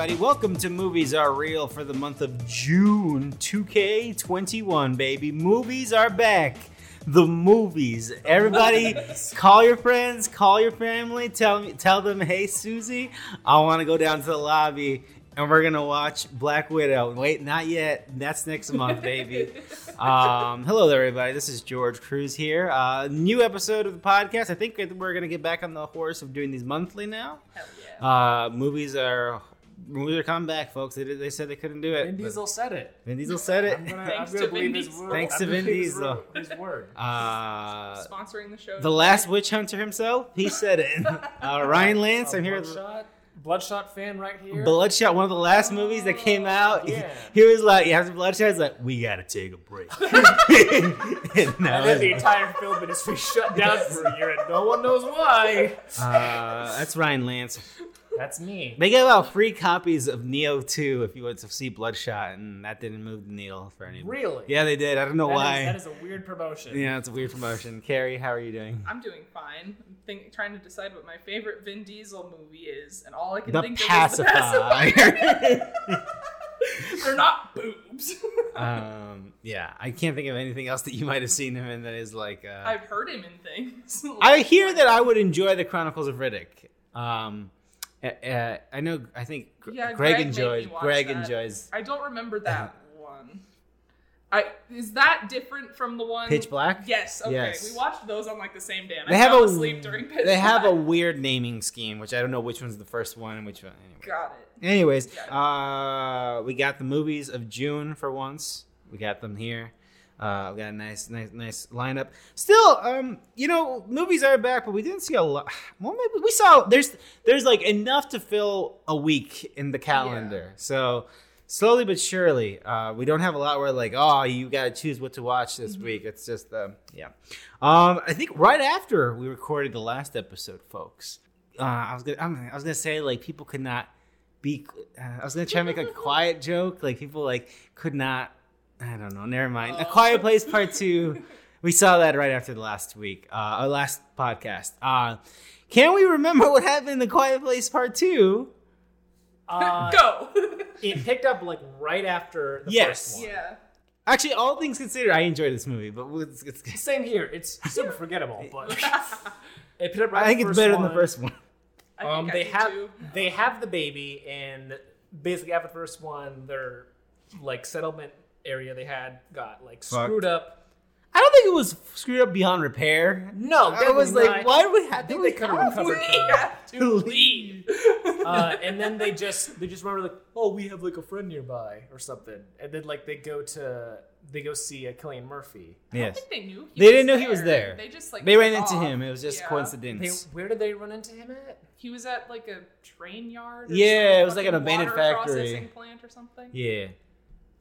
everybody. Welcome to Movies Are Real for the month of June 2K21, baby. Movies are back. The movies. Everybody, call your friends, call your family, tell me, tell them, hey, Susie, I want to go down to the lobby and we're gonna watch Black Widow. Wait, not yet. That's next month, baby. Um, hello there, everybody. This is George Cruz here. Uh, new episode of the podcast. I think we're gonna get back on the horse of doing these monthly now. Hell yeah. Uh, movies are movies are coming back, folks. They, did- they said they couldn't do it. Vin but Diesel said it. Vin Diesel said it. I'm gonna, Thanks I'm gonna to believe Vin his Diesel. word. Thanks to I'm Vin gonna believe his Diesel. word- His word. Uh, Sponsoring the show. the last witch hunter himself, he said it. Uh, Ryan Lance, A I'm here. With Bloodshot, Bloodshot fan right here. Bloodshot, one of the last movies that came out. Yeah. He was like, yeah, after Bloodshot, he's like, we gotta take a break. and now and then the entire film industry shut down for a year, and no one knows why. uh, that's Ryan Lance. That's me. They gave out free copies of Neo 2 if you went to see Bloodshot, and that didn't move the needle for anyone. Really? Yeah, they did. I don't know That is- why. that is a weird promotion. yeah, it's a weird promotion. Carrie, how are you doing? I'm doing fine. I'm think, trying to decide what my favorite Vin Diesel movie is, and all I can The think of is the pacifier. pacifier. They're not boobs. um, yeah, I can't think of anything else that you might have seen him in that is like. Uh, I've heard him in things. I hear that I would enjoy the Chronicles of Riddick. Um, uh, uh, I know. I think Yeah, Greg, Greg enjoys. Greg that. enjoys I don't remember that one. I is that different from the one Pitch Black. Yes. Okay. Yes. We watched those on like the same day. And They I have fell a asleep during Pitch they have a weird naming scheme, which I don't know which one's the first one and which one. Anyway. Got it. Anyways, uh, we got the movies of June for once. We got them here. Uh, we got a nice, nice, nice lineup. Still, um, you know, movies are back, but we didn't see a lot. Well, maybe we saw there's there's like enough to fill a week in the calendar. So slowly but surely, uh, we don't have a lot where like, oh, you got to choose what to watch this week. It's just, um, yeah. Um, I think right after we recorded the last episode, folks. Uh, I was gonna, I was gonna say like people could not be. Uh, I was gonna try to make a quiet joke, like people like could not. I don't know. Never mind. A Oh. Quiet Place Part Two. We saw that right after the last week, uh, our last podcast. Uh, can we remember what happened in the Quiet Place Part Two? Uh, Go. It picked up like right after the Yes. first one. yeah. Actually, all things considered, I enjoyed this movie, but it's, it's, Same here. It's super forgettable, but it picked up right I think it's first better than the first one. I Um, I they do have too. they have the baby, and basically after the first one, their like settlement area they had got like Fucked. screwed up. I don't think it was screwed up beyond repair. No, I was definitely like, not. why do we have I think to they could have recovered We have to leave. Uh, and then they just they just remember like, oh, we have like a friend nearby or something, and then like they go to they go see uh, Cillian Murphy. I Yes. think they knew. He They was didn't know he was there. They just like They ran took into him. It was just Yeah. They, coincidence. where did they run into him at? He was at like a train yard. Or Yeah, it was like an abandoned factory. processing plant or something. yeah.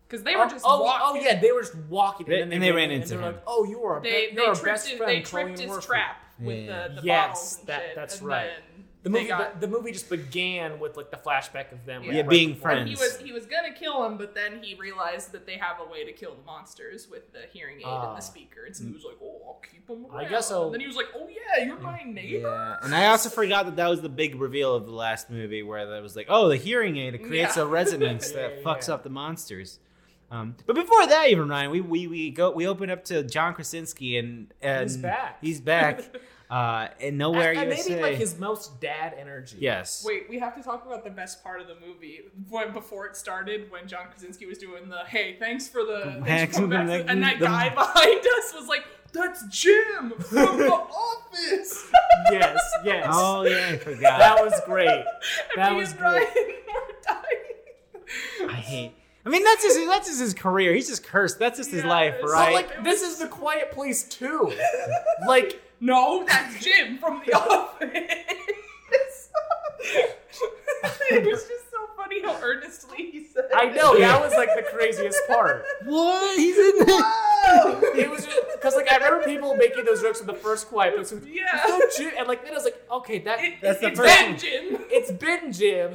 Because they were oh, just oh, walking. oh yeah, they were just walking, and then and they, they ran in, into and they're him. like, oh, you are They be- they you're our tripped best his, friend, they tripped Cillian his trap with Yeah. the, the Yes, bottles and that- shit, that's and right. then The movie, got- the, the movie just began with like the flashback of them, like, Yeah, right being before- friends. He was he was gonna kill him, but then he realized that they have a way to kill the monsters with the hearing aid Ah. and the speakers, and so he was like, "Oh, I'll keep him around." I guess I'll- And then he was like, "Oh yeah, you're my neighbor." Yeah. And I also forgot that that was the big reveal of the last movie where that was like, oh, the hearing aid it creates Yeah. a resonance Yeah, that yeah, fucks yeah. up the monsters. Um, but before that, even Ryan, we we we go we open up to John Krasinski and, and He's back. He's back. uh, and nowhere and USA. maybe like his most dad energy. yes. Wait, we have to talk about the best part of the movie when before it started when John Krasinski was doing the "Hey, thanks for the," thanks for the Thanks, vaccine," and that the- guy behind us was like, "That's Jim from the office." Yes, yes. Oh yeah, I forgot. That was great. That me was and great. Were dying. I hate. I mean, that's just that's just his career. He's just cursed. That's just his Yeah, life, it's- right? But like this is the Quiet Place too. like No, that's Jim from the office. it was just so funny how earnestly he said. I know that was like the craziest part. what? He's in there. Whoa! It was because like I remember people making those jokes in the first Quiet Place. Like, Yeah. "Oh, Jim," and like then I was like, okay, that It, That's the it's first been one. Jim. it's been Jim.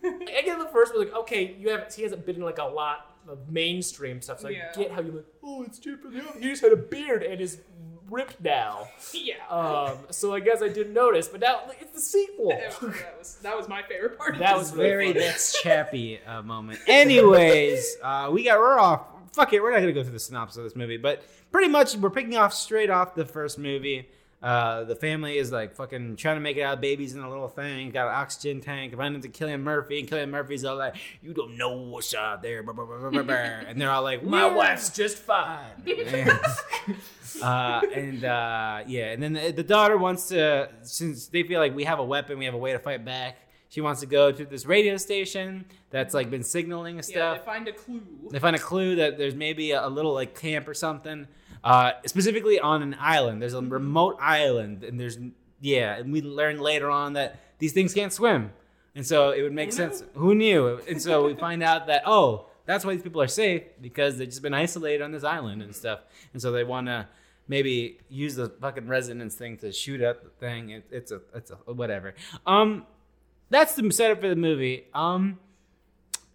I get the first one like, okay, you have he hasn't been in like a lot of mainstream stuff, so Yeah. I get how you like, oh, it's Jim from the office. He just had a beard and is ripped now. Yeah. Um, so I guess I didn't notice, but now like, it's the sequel. that, was, that was that was my favorite part. of That this was really Very funny. that's chappy uh, moment. Anyways, uh, we got we're off. Fuck it, we're not gonna go through the synopsis of this movie, but pretty much we're picking off straight off the first movie. Uh, the family is like fucking trying to make it out. Babies in a little thing, got an oxygen tank. Run into Cillian Murphy, and Cillian Murphy's all like, "You don't know what's out there," and they're all like, My "We're-" wife's just fine. uh, and uh, yeah, and then the, the daughter wants to, since they feel like we have a weapon, we have a way to fight back. She wants to go to this radio station that's like been signaling and Yeah, stuff. they find a clue. They find a clue that there's maybe a, a little like camp or something, uh, specifically on an island. There's a remote island, and there's yeah, and we learn later on that these things can't swim, and so it would make sense. Who knew? And so we find out that oh, that's why these people are safe because they've just been isolated on this island and stuff, and so they want to maybe use the fucking resonance thing to shoot at the thing. It, it's a it's a whatever. Um, that's the setup for the movie. Um.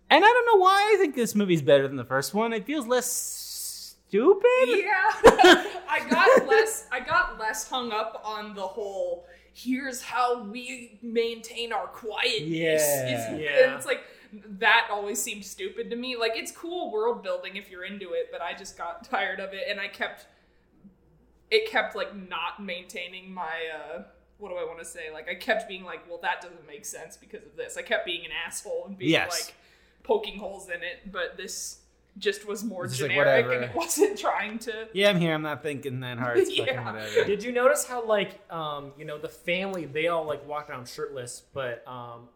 And I don't know why I think this movie's better than the first one. It feels less stupid. Yeah, I got less. I got less hung up on the whole. Here's how we maintain our quietness. Yeah. It's, Yeah. it's like that always seemed stupid to me. Like it's cool world building if you're into it, but I just got tired of it, and I kept. It kept like not maintaining my. uh what do I want to say? Like I kept being like, well, that doesn't make sense because of this. I kept being an asshole and being Yes. like poking holes in it, but this just was more It's just generic whatever. and it wasn't trying to. Yeah, I'm here. I'm not thinking that hard. It's Yeah. Did you notice how like um you know the family they all like walked around shirtless, but um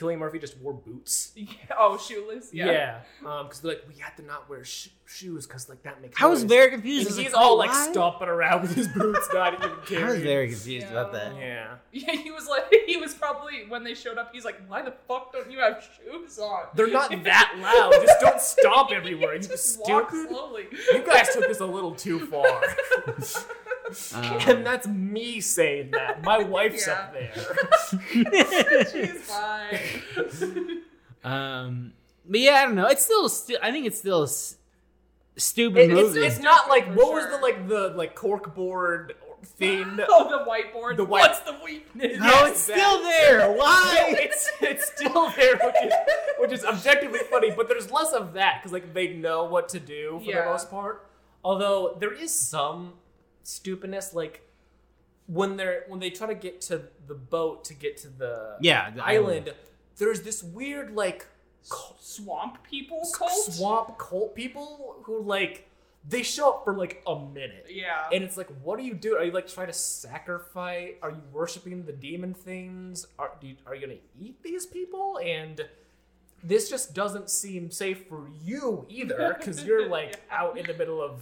Cillian Murphy just wore boots. Yeah. Oh, shoeless. Yeah. Yeah, um because they're like we had to not wear sh- shoes because like that makes. I was noise." very confused. And I was he's like, all like why? stomping around with his boots, not even caring. I was very confused Yeah. about that. Yeah. Yeah, he was like, he was probably when they showed up. He's like, "Why the fuck don't you have shoes on?" They're not that loud. Just don't stomp everywhere. You just walk stupid. slowly. You guys took this a little too far. Um, and that's me saying that. My wife's Yeah. up there. She's fine. um, but yeah, I don't know. It's still, sti- I think it's still a s- stupid It- it's, movie. it's not like For what was the like the like cork board thing. oh, the whiteboard. The white- What's the weakness? no, yes, it's that- still there. Why? it's it's still there, which is which is objectively funny. But there's less of that because like they know what to do for Yeah. the most part. Although there is some stupidness, like when they're when they try to get to the boat to get to the yeah, the island, there's this weird like Swamp people cult. swamp cult people who like they show up for like a minute. Yeah. And it's like, what are you doing? Are you like trying to sacrifice? Are you worshiping the demon things? Are do you, are you gonna eat these people? And this just doesn't seem safe for you either, because you're like Yeah. out in the middle of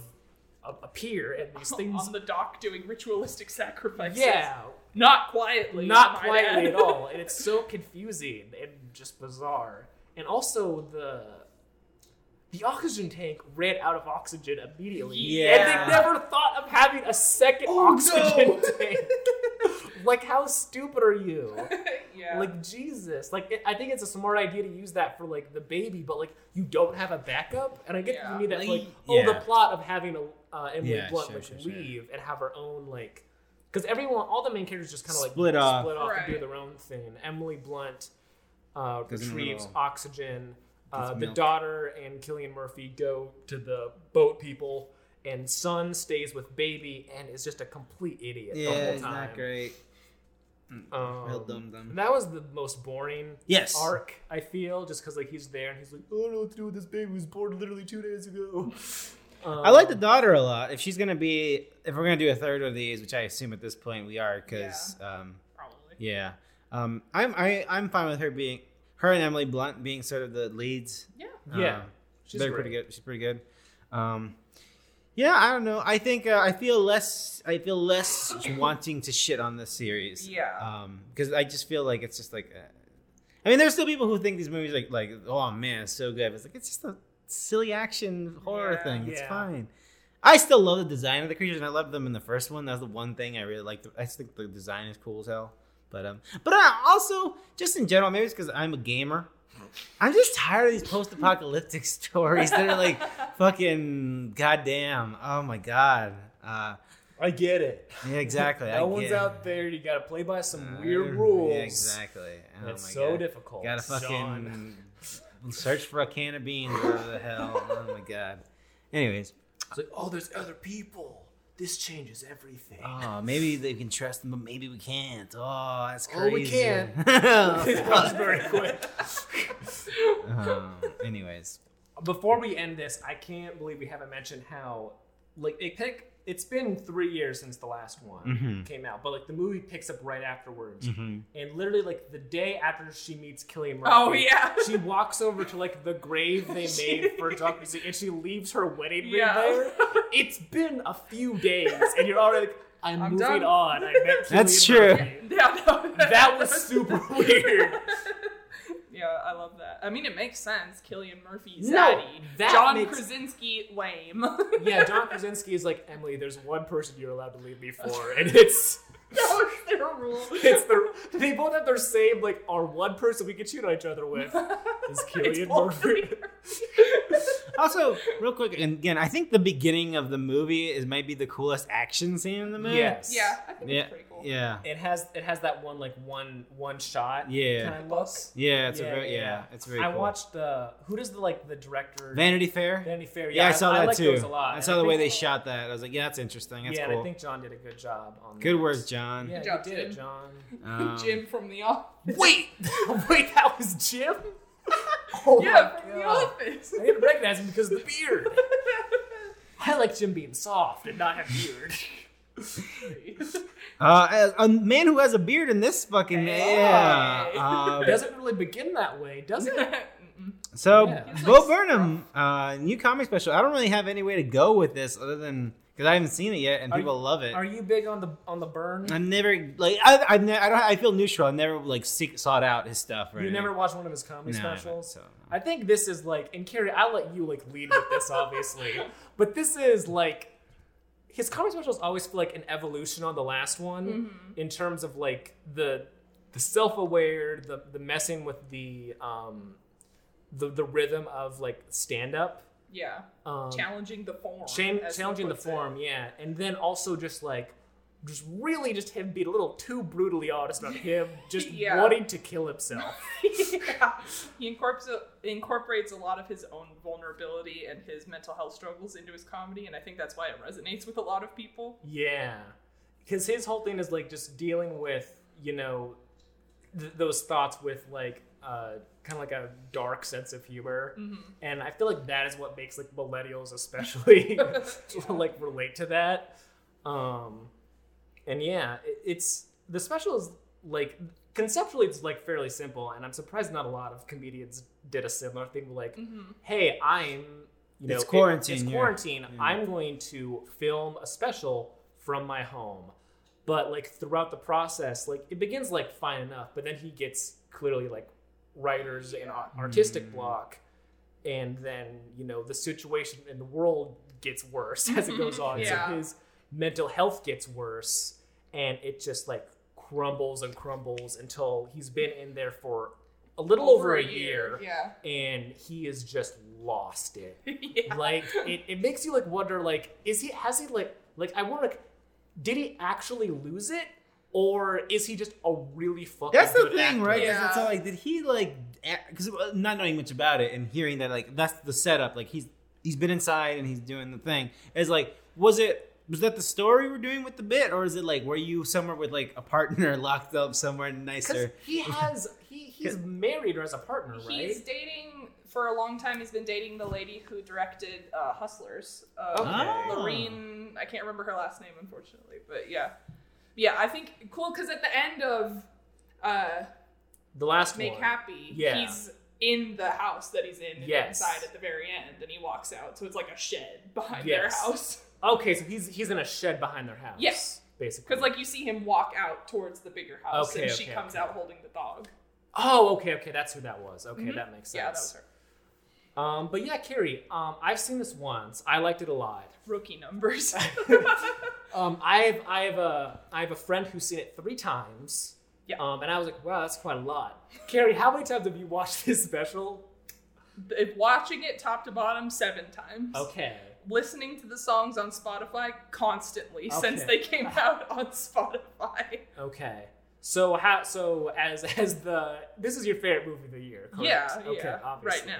a, a and these things. on the dock doing ritualistic sacrifices. yeah, Not quietly. not quietly at all, and it's so confusing and just bizarre. And also the the oxygen tank ran out of oxygen immediately. Yeah. And they never thought of having a second Oh, oxygen no. tank. like, how stupid are you? yeah. Like, Jesus. Like, it, I think it's a smart idea to use that for, like, the baby, but, like, you don't have a backup? And I get Yeah. you need that, Like, like, oh, the plot of having a, uh, Emily Yeah, Blunt, sure, like, sure, sure. leave and have her own, like, because everyone, all the main characters just kind of, like, Split off. split off and do their own thing. Emily Blunt uh, Goes in the retrieves middle. oxygen. Uh, the milk. daughter and Cillian Murphy go to the boat people, and son stays with baby and is just a complete idiot the Yeah, whole it's time. not great. Um, Real dumb dumb. That was the most boring Yes. arc I feel, just because like he's there and he's like, "Oh, I don't know what to do with this baby who was born literally two days ago. Um, I like the daughter a lot. If she's gonna be, if we're gonna do a third of these, which I assume at this point we are, because um, Probably. yeah, um, I'm I, I'm fine with her being her and Emily Blunt being sort of the leads. Yeah. Yeah, Um, she's they're great. pretty good. She's pretty good. Um, yeah, I don't know. I think uh, I feel less. I feel less wanting to shit on this series. Yeah. Um, because I just feel like it's just like. Uh, I mean, there's still people who think these movies like like oh man, it's so good. It's like it's just a silly action horror Yeah. thing. It's Yeah. fine. I still love the design of the creatures, and I loved them in the first one. That's the one thing I really like. I just think the design is cool as hell. But um, but uh, also just in general, maybe it's because I'm a gamer. I'm just tired of these post-apocalyptic stories that are like fucking goddamn. Oh my god. Uh, I get it. Yeah, exactly. I No one's out there. You got to play by some Uh, weird rules. Yeah, exactly. Oh It's my so God. difficult. Gotta fucking search for a can of beans. Whatever the hell. Oh my god. Anyways, It's like, oh, there's other people. This changes everything. oh, maybe they can trust them, but maybe we can't. Oh, that's crazy. Oh, we can't. That was very quick. um, anyways, Before we end this, I can't believe we haven't mentioned how, like, it pick. It's been three years since the last one Mhm. came out, but like the movie picks up right afterwards, Mhm. and literally like the day after she meets Cillian Murphy, Oh yeah. she walks over to like the grave they made for John Krasinski, and she leaves her wedding ring Yeah. there. It's been a few days, and you're already like, I'm, I'm moving done. on. I met That's Cillian true. Murphy. yeah, no, That was super weird. Yeah, I love that. I mean, it makes sense. Cillian Murphy, No, zaddy. that John makes- Krasinski, lame. Yeah, John Krasinski is like Emily. There's one person you're allowed to leave me for, and it's that was their rule. it's the they both have their same like our one person we can shoot at each other with is It's Cillian both Murphy. also, real quick, and again, I think the beginning of the movie is maybe the coolest action scene in the movie. Yes. yeah, I think Yeah. it's pretty cool. Yeah. It has it has that one like one one shot. Yeah. Kind of look. Yeah. It's Yeah, a very yeah. yeah. It's very. I cool. watched uh who does the like the director Vanity Fair. Vanity Fair. Yeah, I saw that like too. Those a lot. I And saw the way think- they shot that. I was like, yeah, that's interesting. That's yeah, cool. and I think John did a good job on Good that. work, John. Yeah, Good job, you did it, Jim. John. Um, Jim from The Office. Wait, wait, that was Jim. Oh yeah, my from The God. Office. I didn't recognize him because of the beard. I like Jim being soft and not have beard. Uh, as- a man who has a beard in this fucking Hey. yeah. Uh, doesn't really begin that way, does it? So Yeah. Bo like Burnham, uh, new comic special. I don't really have any way to go with this other than because I haven't seen it yet and Are people you- love it. Are you big on the on the burn? I'm never like I I've ne- I don't I feel neutral. I never like seek, sought out his stuff. Or You never watched one of his comedy No, I haven't, specials? so. I think this is like, and Carrie, I'll let you like lead with this, obviously, but this is like his comedy specials always feel like an evolution on the last one Mm-hmm. in terms of like the the self aware, the the messing with the um the the rhythm of like stand up. Yeah, Um, challenging the form. He challenging the puts it. form, yeah, and then also just like, just really just him being a little too brutally honest about him just Yeah. wanting to kill himself. yeah. He incorporates incorporates a lot of his own vulnerability and his mental health struggles into his comedy, and I think that's why it resonates with a lot of people. yeah, because his whole thing is like just dealing with you know th- those thoughts with like uh, kind of like a dark sense of humor, Mm-hmm. and I feel like that is what makes like millennials especially like relate to that. Um, and yeah, it, it's the special is like conceptually it's like fairly simple, and I'm surprised not a lot of comedians did a similar thing. Like, Mm-hmm. hey, I'm you know It's it- quarantine, it's quarantine. Yeah. I'm going to film a special from my home. But like throughout the process, like it begins like fine enough, but then he gets clearly like writers and artistic Mm. block, and then you know the situation in the world gets worse as it goes on. Yeah. So his mental health gets worse, and it just like crumbles and crumbles until he's been in there for a little over, a year, Yeah. and he is just lost it yeah. like it, it makes you like wonder like is he has he like like i want to did he actually lose it or is he just a really fucking That's the good thing, actor? right? 'Cause Yeah. It's all like, did he like? Because not knowing much about it and hearing that, like, that's the setup. Like, he's he's been inside and he's doing the thing. Is like, was it? Was that the story we're doing with the bit, or is it like, were you somewhere with like a partner locked up somewhere nicer? he has he he's married or as a partner right He's dating for a long time. He's been dating the lady who directed uh, Hustlers. Uh, Okay. Lorene. I can't remember her last name, unfortunately, but yeah, yeah. I think cool because at the end of uh, the last Make one Happy, Yeah. he's in the house that he's in Yes. inside at the very end, and he walks out. So it's like a shed behind Yes. their house. okay so he's he's in a shed behind their house Yes. basically Because like you see him walk out towards the bigger house, Okay, and she comes okay. out holding the dog. oh okay okay that's who that was okay Mhm. that makes sense Yeah, that was her. Um but yeah carrie um i've seen this once i liked it a lot Rookie numbers. Um, I have I have a I have a friend who's seen it three times. Yeah. Um, and I was like, wow, that's quite a lot. Carrie, how many times have you watched this special? Watching it top to bottom seven times. Okay. listening to the songs on Spotify constantly since they came out on Spotify. Okay. So how? So as as the this is your favorite movie of the year? Correct? Yeah, Okay. yeah. Obviously. Right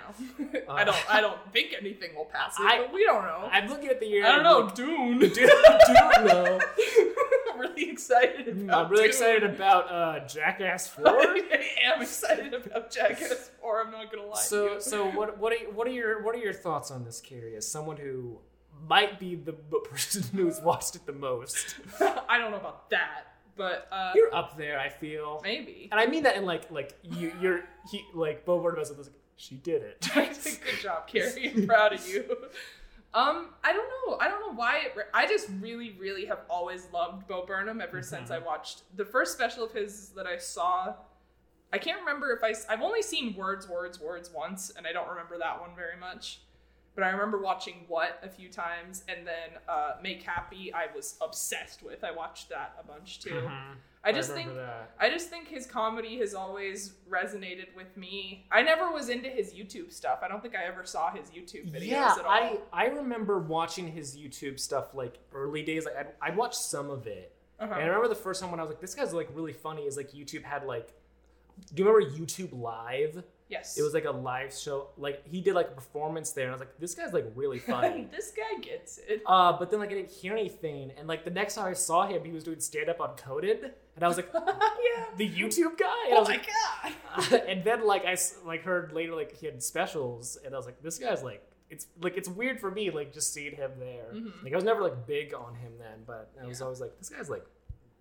now, Uh, I don't. I don't think anything will pass it, I- but we don't know. I'm looking at the year. I don't know. like, Dune. Dude, dude, no. I'm really excited about. I'm really Dune. excited about uh, Jackass Four. I am excited about Jackass 4. I'm not gonna lie. to so so what what are what are your what are your thoughts on this, Carrie? As someone who might be the person who's watched it the most, I don't know about that, but uh, you're up there. I feel, maybe. and I mean that in like like you you're he like Bo Burnham was like she did it. Good job, Carrie. I'm proud of you. Um, I don't know. I don't know why. It, re- I just really, really have always loved Bo Burnham ever since I watched the first special of his that I saw. I can't remember if I. I've only seen Words, Words, Words once, and I don't remember that one very much. But I remember watching What a few times, and then uh, Make Happy. I was obsessed with. I watched that a bunch too. I just think that. I just think his comedy has always resonated with me. I never was into his YouTube stuff. I don't think I ever saw his YouTube videos Yeah, at all. I I remember watching his YouTube stuff like early days. Like I'd, I'd watch some of it, Uh-huh. and I remember the first time when I was like, "This guy's like really funny." Is like YouTube had like, do you remember YouTube Live? Yes. It was like a live show. Like he did like a performance there, and I was like, "This guy's like really funny." this guy gets it. uh, but then like I didn't hear anything, and like the next time I saw him, he was doing stand up on Coded, and I was like, yeah. "The YouTube guy?" And I Oh was my like, god. and then like I like heard later like he had specials, and I was like, this guy's like it's like it's weird for me like just seeing him there. Mhm. Like I was never like big on him then, but I was Yeah. always like, this guy's like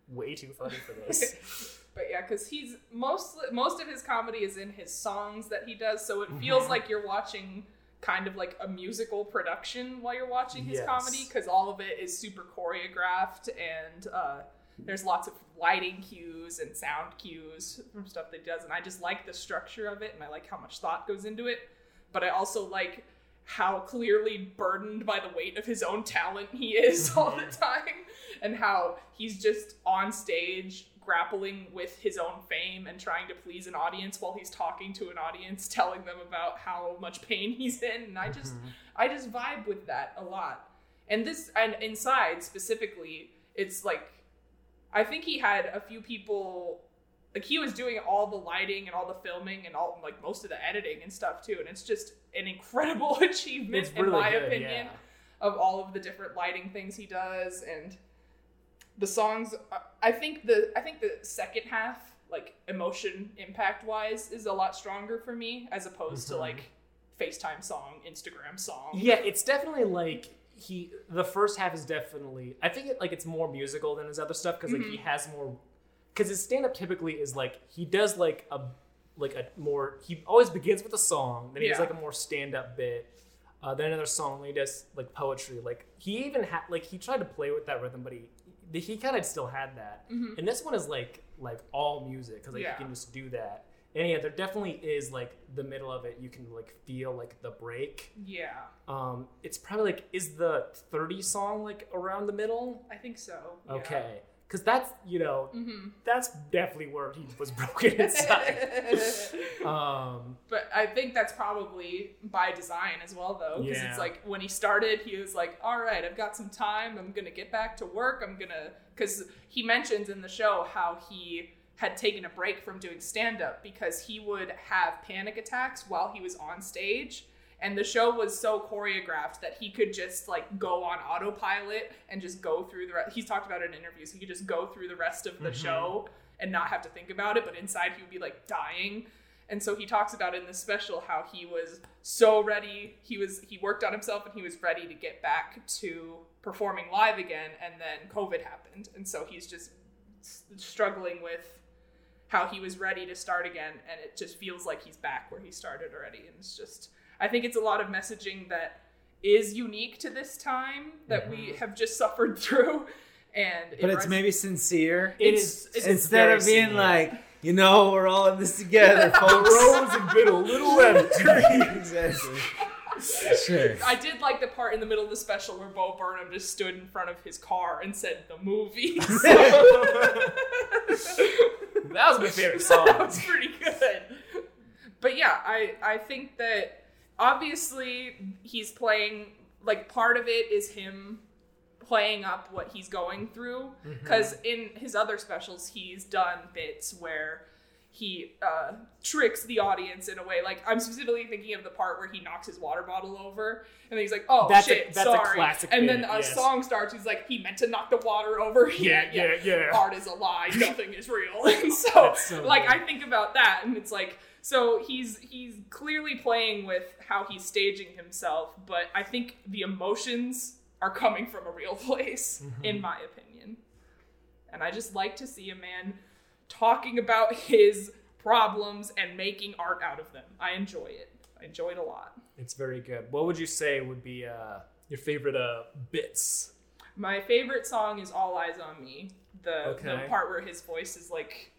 way too funny for this. But yeah, because he's mostly most of his comedy is in his songs that he does, so it feels Mhm. like you're watching kind of like a musical production while you're watching his Yes. comedy, because all of it is super choreographed and uh, there's lots of lighting cues and sound cues from stuff that he does, and I just like the structure of it, and I like how much thought goes into it. But I also like how clearly burdened by the weight of his own talent he is all the time and how he's just on stage grappling with his own fame and trying to please an audience while he's talking to an audience telling them about how much pain he's in. And i mm-hmm. just i just vibe with that a lot. And this and inside specifically it's like i think he had a few people like he was doing all the lighting and all the filming and all like most of the editing and stuff too. And it's just an incredible achievement it's in my good, opinion yeah. of all of the different lighting things he does. And the songs i think the i think the second half like emotion impact wise is a lot stronger for me as opposed Mhm. to like facetime song instagram song Yeah, it's definitely like he. The first half is definitely. I think it like it's more musical than his other stuff because like he Mhm. has more. Because his stand up typically is like he does like a like a more. He always begins with a song, then he does like a more stand up bit. Uh, then another song, then he does like poetry. Like he even had like he tried to play with that rhythm, but he he kind of still had that. Mhm. And this one is like like all music because like Yeah. you can just do that. And yeah, there definitely is like the middle of it. You can like feel like the break. yeah Um, it's probably like is the thirty song like around the middle? i think so. Okay, because that's you know mm-hmm. that's definitely where he was broken inside. um, But I think that's probably by design as well, though, because Yeah. it's like when he started, he was like, "All right, I've got some time. I'm gonna get back to work. I'm gonna," because he mentions in the show how he had taken a break from doing stand up because he would have panic attacks while he was on stage. And the show was so choreographed that he could just like go on autopilot and just go through the rest. He's talked about it in interviews. He could just go through the rest of the Mhm. show and not have to think about it, but inside he would be like dying. And so he talks about in this special how he was so ready. He was he worked on himself and he was ready to get back to performing live again. And then COVID happened, and so he's just struggling with how he was ready to start again. And it just feels like he's back where he started already. And it's just I think it's a lot of messaging that is unique to this time that we Mhm. have just suffered through. And it But it's res- maybe sincere. it It's- is it's- Instead of being similar. like, you know, we're all in this together, the folks. rose have been a little empty. exactly. Sure. I did like the part in the middle of the special where Bo Burnham just stood in front of his car and said the movie. that was my favorite song. that was pretty good. But yeah, I I think that obviously he's playing like part of it is him playing up what he's going through because in his other specials he's done bits where he uh, tricks the audience in a way like i'm specifically thinking of the part where he knocks his water bottle over and then he's like oh That's shit that's a sorry classic and then a yes. song starts he's like he meant to knock the water over Yeah, yeah, yeah. art is a lie nothing is real and so, so like good. i think about that and it's like so he's he's clearly playing with how he's staging himself but i think the emotions are coming from a real place Mm-hmm. in my opinion and i just like to see a man talking about his problems and making art out of them i enjoy it i enjoy it a lot It's very good. What would you say would be uh, your favorite uh, bits? my favorite song is all eyes on me the, the part where his voice is like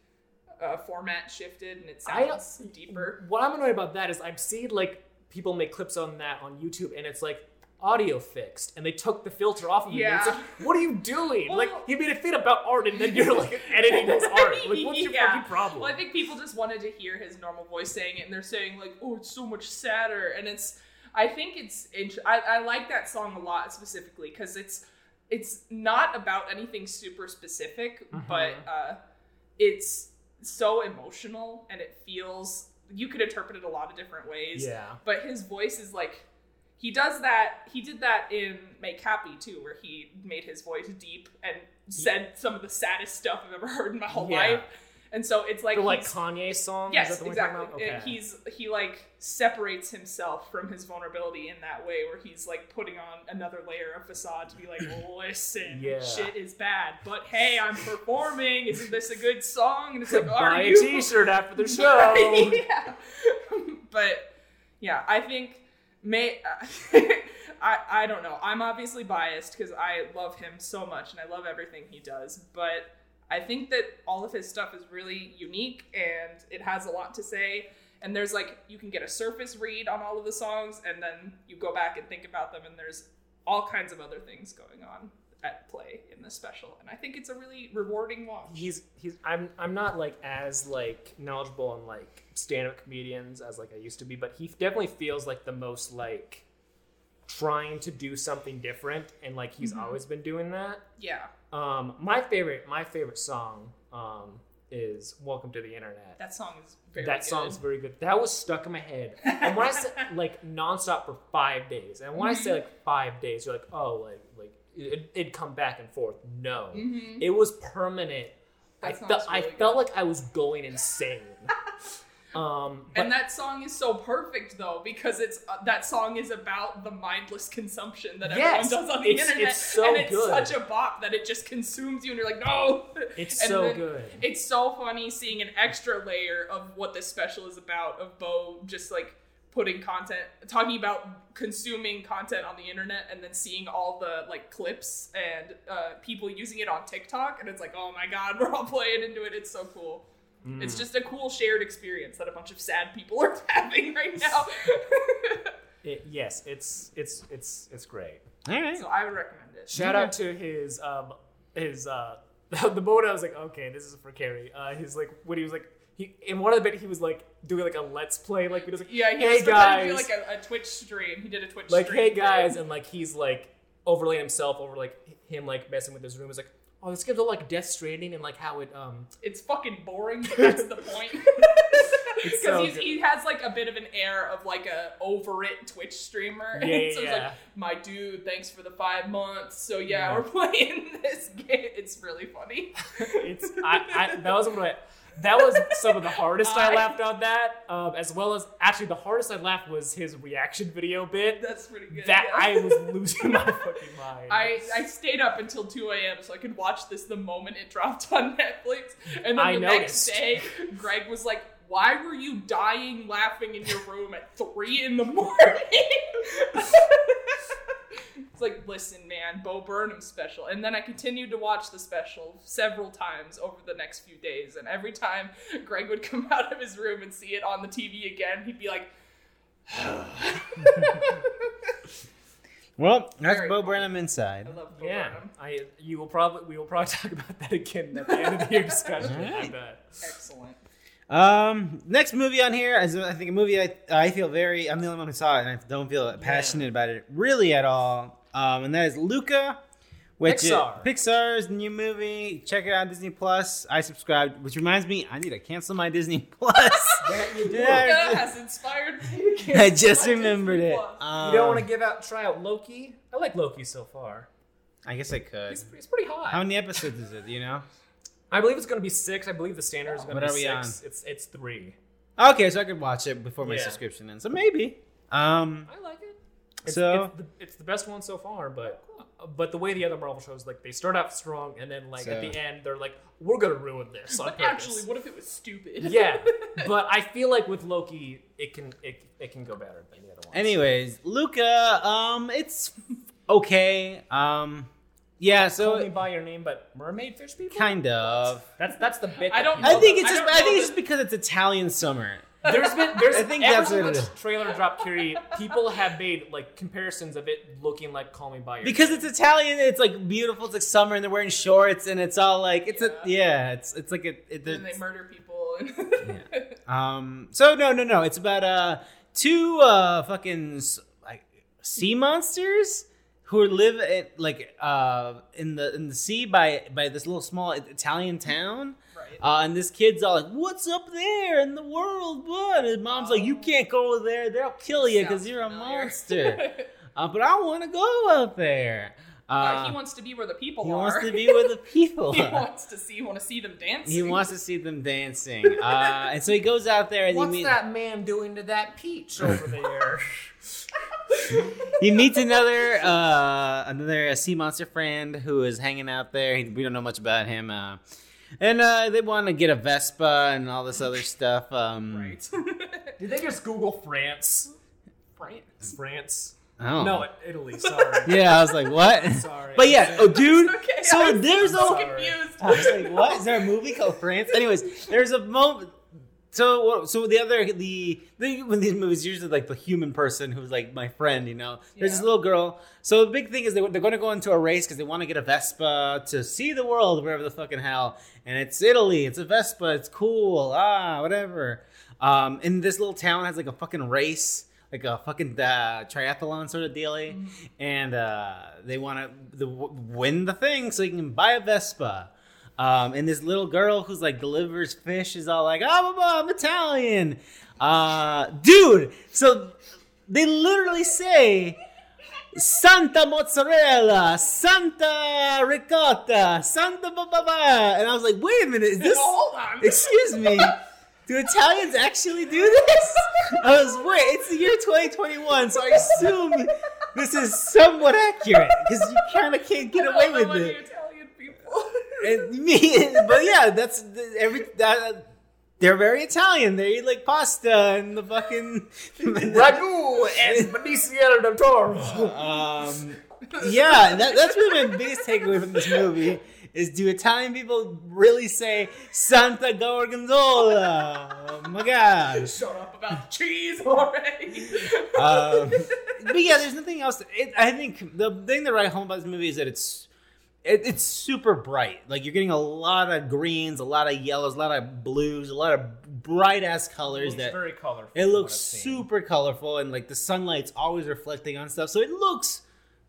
uh, format shifted and it I- sounds deeper What I'm annoyed about that is I've seen like people make clips on that on YouTube, and it's like audio fixed, and they took the filter off of it. and It's Yeah. like, what are you doing? Well- like you made a fit about art, and then you're like editing his art. Like what's your Yeah. fucking problem? Well, I think people just wanted to hear his normal voice saying it, and they're saying like, "Oh, it's so much sadder," and it's. I think it's. int- I, I like that song a lot specifically because it's it's not about anything super specific, Mm-hmm. but uh, it's so emotional and it feels. You could interpret it a lot of different ways. Yeah. But his voice is like. He does that. He did that in Make Happy too, where he made his voice deep and said some of the saddest stuff I've ever heard in my whole Yeah. life. And so it's like the like Kanye song. Is Yes, that the one you're exactly. about? Okay. He's he like separates himself from his vulnerability in that way, where he's like putting on another layer of facade to be like, listen, Yeah. shit is bad, but hey, I'm performing. Isn't this a good song? And it's like, are buy a you? T-shirt after the show. yeah. but yeah, I think may I I don't know. I'm obviously biased because I love him so much and I love everything he does, but I think that all of his stuff is really unique and it has a lot to say. And there's like you can get a surface read on all of the songs and then you go back and think about them and there's all kinds of other things going on at play in the special. And I think it's a really rewarding watch. he's he's I'm I'm not like as like knowledgeable on like stand-up comedians as like I used to be, but he definitely feels like the most like trying to do something different and like he's Mm-hmm. always been doing that. Yeah. Um my favorite my favorite song um is Welcome to the Internet. That song is very that good. song's very good. That was stuck in my head. And when I said like nonstop for five days, and when I say like five days, you're like, oh, like like it, it'd come back and forth. No, it was permanent. I Mm-hmm. Felt sounds I really felt like I was going insane. um, but and that song is so perfect though because it's uh, that song is about the mindless consumption that everyone Yes, does on the it's- internet, it's so and it's good. such a bop that it just consumes you, and you're like, no. It's And so good. It's so funny seeing an extra layer of what this special is about of Bo just like putting content, talking about consuming content on the internet, and then seeing all the like clips and uh, people using it on TikTok, and it's like, oh my god, we're all playing into it. It's so cool. It's Mm. just a cool shared experience that a bunch of sad people are having right now. It- yes, it's it's it's it's great. All right. so I would recommend it. Shout out to his um his uh the moment I was like, okay, this is for Carrie. Uh his like when he was like he in one of the bit he was like doing like a let's play like he was like Yeah, he hey was pretending to guys do like a, a Twitch stream. He did a Twitch like stream. hey for- guys and like he's like overlaying himself over like him like messing with his room. It's like oh this gives a like Death Stranding and like how it um it's fucking boring, but that's the point. Because so he has like a bit of an air of like a over it Twitch streamer. Yeah, And so yeah, like, my dude, thanks for the five months. So yeah, Yeah. we're playing this game. It's really funny. it's I, I that was one of my that was some of the hardest I I- laughed on that um, as well as actually the hardest I laughed was his reaction video bit That's pretty good. that yeah. I was losing my fucking mind. I, I stayed up until 2 a.m. so I could watch this the moment it dropped on Netflix. And then I the noticed. next day, Greg was like, Why were you dying laughing in your room at 3 in the morning? it's like, Listen, man, Bo Burnham special. And then I continued to watch the special several times over the next few days. And every time Greg would come out of his room and see it on the TV again, he'd be like, Well, that's Very Bo cool. Burnham inside. I love Bo yeah, Burnham. I you will probably we will probably talk about that again at the end of your discussion. I bet. Excellent. Um, next movie on here is I think a movie I I feel very I'm the only one who saw it and I don't feel passionate about it really at all. Um, and that is Luca, which Pixar. Is, Pixar's new movie. Check it out on Disney Plus. I subscribed, which reminds me I need to cancel my Disney Plus. That you do. Yeah. Luca has inspired me. to I just remembered it. Um, You don't want to give out try out Loki? I like Loki so far. I guess I could. He's, he's pretty hot. How many episodes is it? You know? I believe it's going to be six. I believe the standard is going What to are be we on? six. It's it's three. Okay, so I could watch it before my Yeah. subscription ends. So maybe. Um, I like it. It's, So- it's the, it's the best one so far, but but the way the other Marvel shows, like they start out strong and then like at So- the end they're like, we're gonna ruin this on But purpose. actually, what if it was stupid? yeah, but I feel like with Loki, it can it, it can go better than the other ones. Anyways, Luca, um, it's okay. Um, yeah, so Call me so by your name, but mermaid fish people. kind of. That's that's the bit. I don't people- I think it's I just. don't I think know it's just because it's Italian summer. There's been there's I think ever that's what it since is. trailer drop Kiri, people have made like comparisons of it looking like Call Me by Your name. Because Name. it's Italian, it's like beautiful. It's like summer, and they're wearing shorts, and it's all like it's a yeah. It's it's like a. It, and they it's- murder people. And Um. So no, no, no. It's about uh two uh fucking s- like sea monsters who live at like uh in the in the sea by by this little small Italian town. right. Uh, and this kid's all like, "What's up there in the world? What?" And mom's like, "You can't go there. They'll kill you because you're a monster." uh, but I want to go out there. Uh, Uh, he wants to be where the people he are. He wants to be where the people he are. wants to see. Want to see them dancing. He wants to see them dancing. Uh, and so he goes out there and What's he meets. that man doing to that peach over there? he meets another uh, another uh, sea monster friend who is hanging out there. He, we don't know much about him, uh, and uh, they want to get a Vespa and all this other stuff. Um, right. Did they just Google France? France. France? Oh. No, Italy. Sorry. Yeah, I was like, what? Sorry. But yeah, oh, dude. Okay. So I'm there's so a. confused. I was like, what? Is there a movie called France? Anyways, there's a moment. So, so the other the, the when these movies usually like the human person who's like my friend, you know. There's this little girl. So the big thing is they, they're going to go into a race because they want to get a Vespa to see the world, wherever the fucking hell. And it's Italy. It's a Vespa. It's cool. Ah, whatever. Um, and this little town has like a fucking race, like a fucking uh, triathlon sort of dealie, and uh, they want to the, win the thing so you can buy a Vespa. Um, and this little girl who's like delivers fish is all like, "Oh, I'm Italian, uh, dude." So they literally say. Santa mozzarella, Santa ricotta, Santa ba ba ba, and I was like, "Wait a minute, is this? Excuse me, do Italians actually do this?" I was, "Wait, it's the year 2021, so I assume this is somewhat accurate because you kind of can't get away with any it." Italian people. And me, but yeah, that's the- every that. They're very Italian. They eat like pasta and the fucking Ragu and Benicio del Toro. Um, yeah, that, that's really my biggest takeaway from this movie is do Italian people really say Santa Gorgonzola? Oh my god. Shut up about cheese already. Um, but yeah, there's nothing else. It, I think the thing that write home about this movie is that it's it, it's super bright. Like you're getting a lot of greens, a lot of yellows, a lot of blues, a lot of bright ass colors that very colorful. it looks what I've seen. super colorful and like the sunlight's always reflecting on stuff. So it looks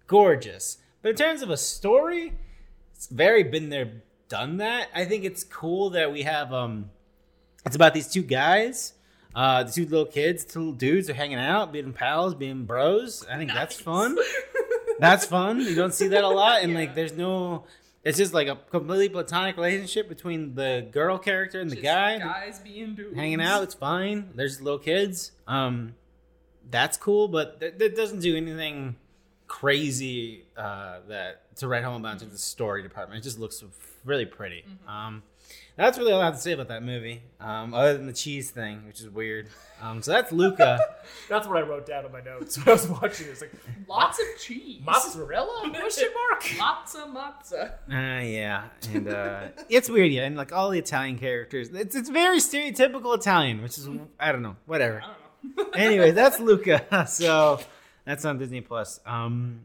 gorgeous. But in terms of a story, it's very been there, done that. I think it's cool that we have um it's about these two guys, uh the two little kids, two little dudes are hanging out, being pals, being bros. I think that's fun. That's fun. You don't see that a lot and like there's no it's just like a completely platonic relationship between the girl character and the Just guy Guys being dudes. hanging out. It's fine. There's little kids. Um, that's cool, but that, that doesn't do anything crazy uh, that to write home about in terms of the story department. It just looks really pretty. Um, that's really all I have to say about that movie. Um, other than the cheese thing, which is weird. Um, so that's Luca. That's what I wrote down in my notes when I was watching it. It's like Lots of cheese. mozzarella? Question mark. Lots of matzo. Uh, yeah, and uh, it's weird, yeah, and like all the Italian characters, it's it's very stereotypical Italian, which is I don't know, whatever. I don't know. anyway, that's Luca. So that's on Disney Plus. Um,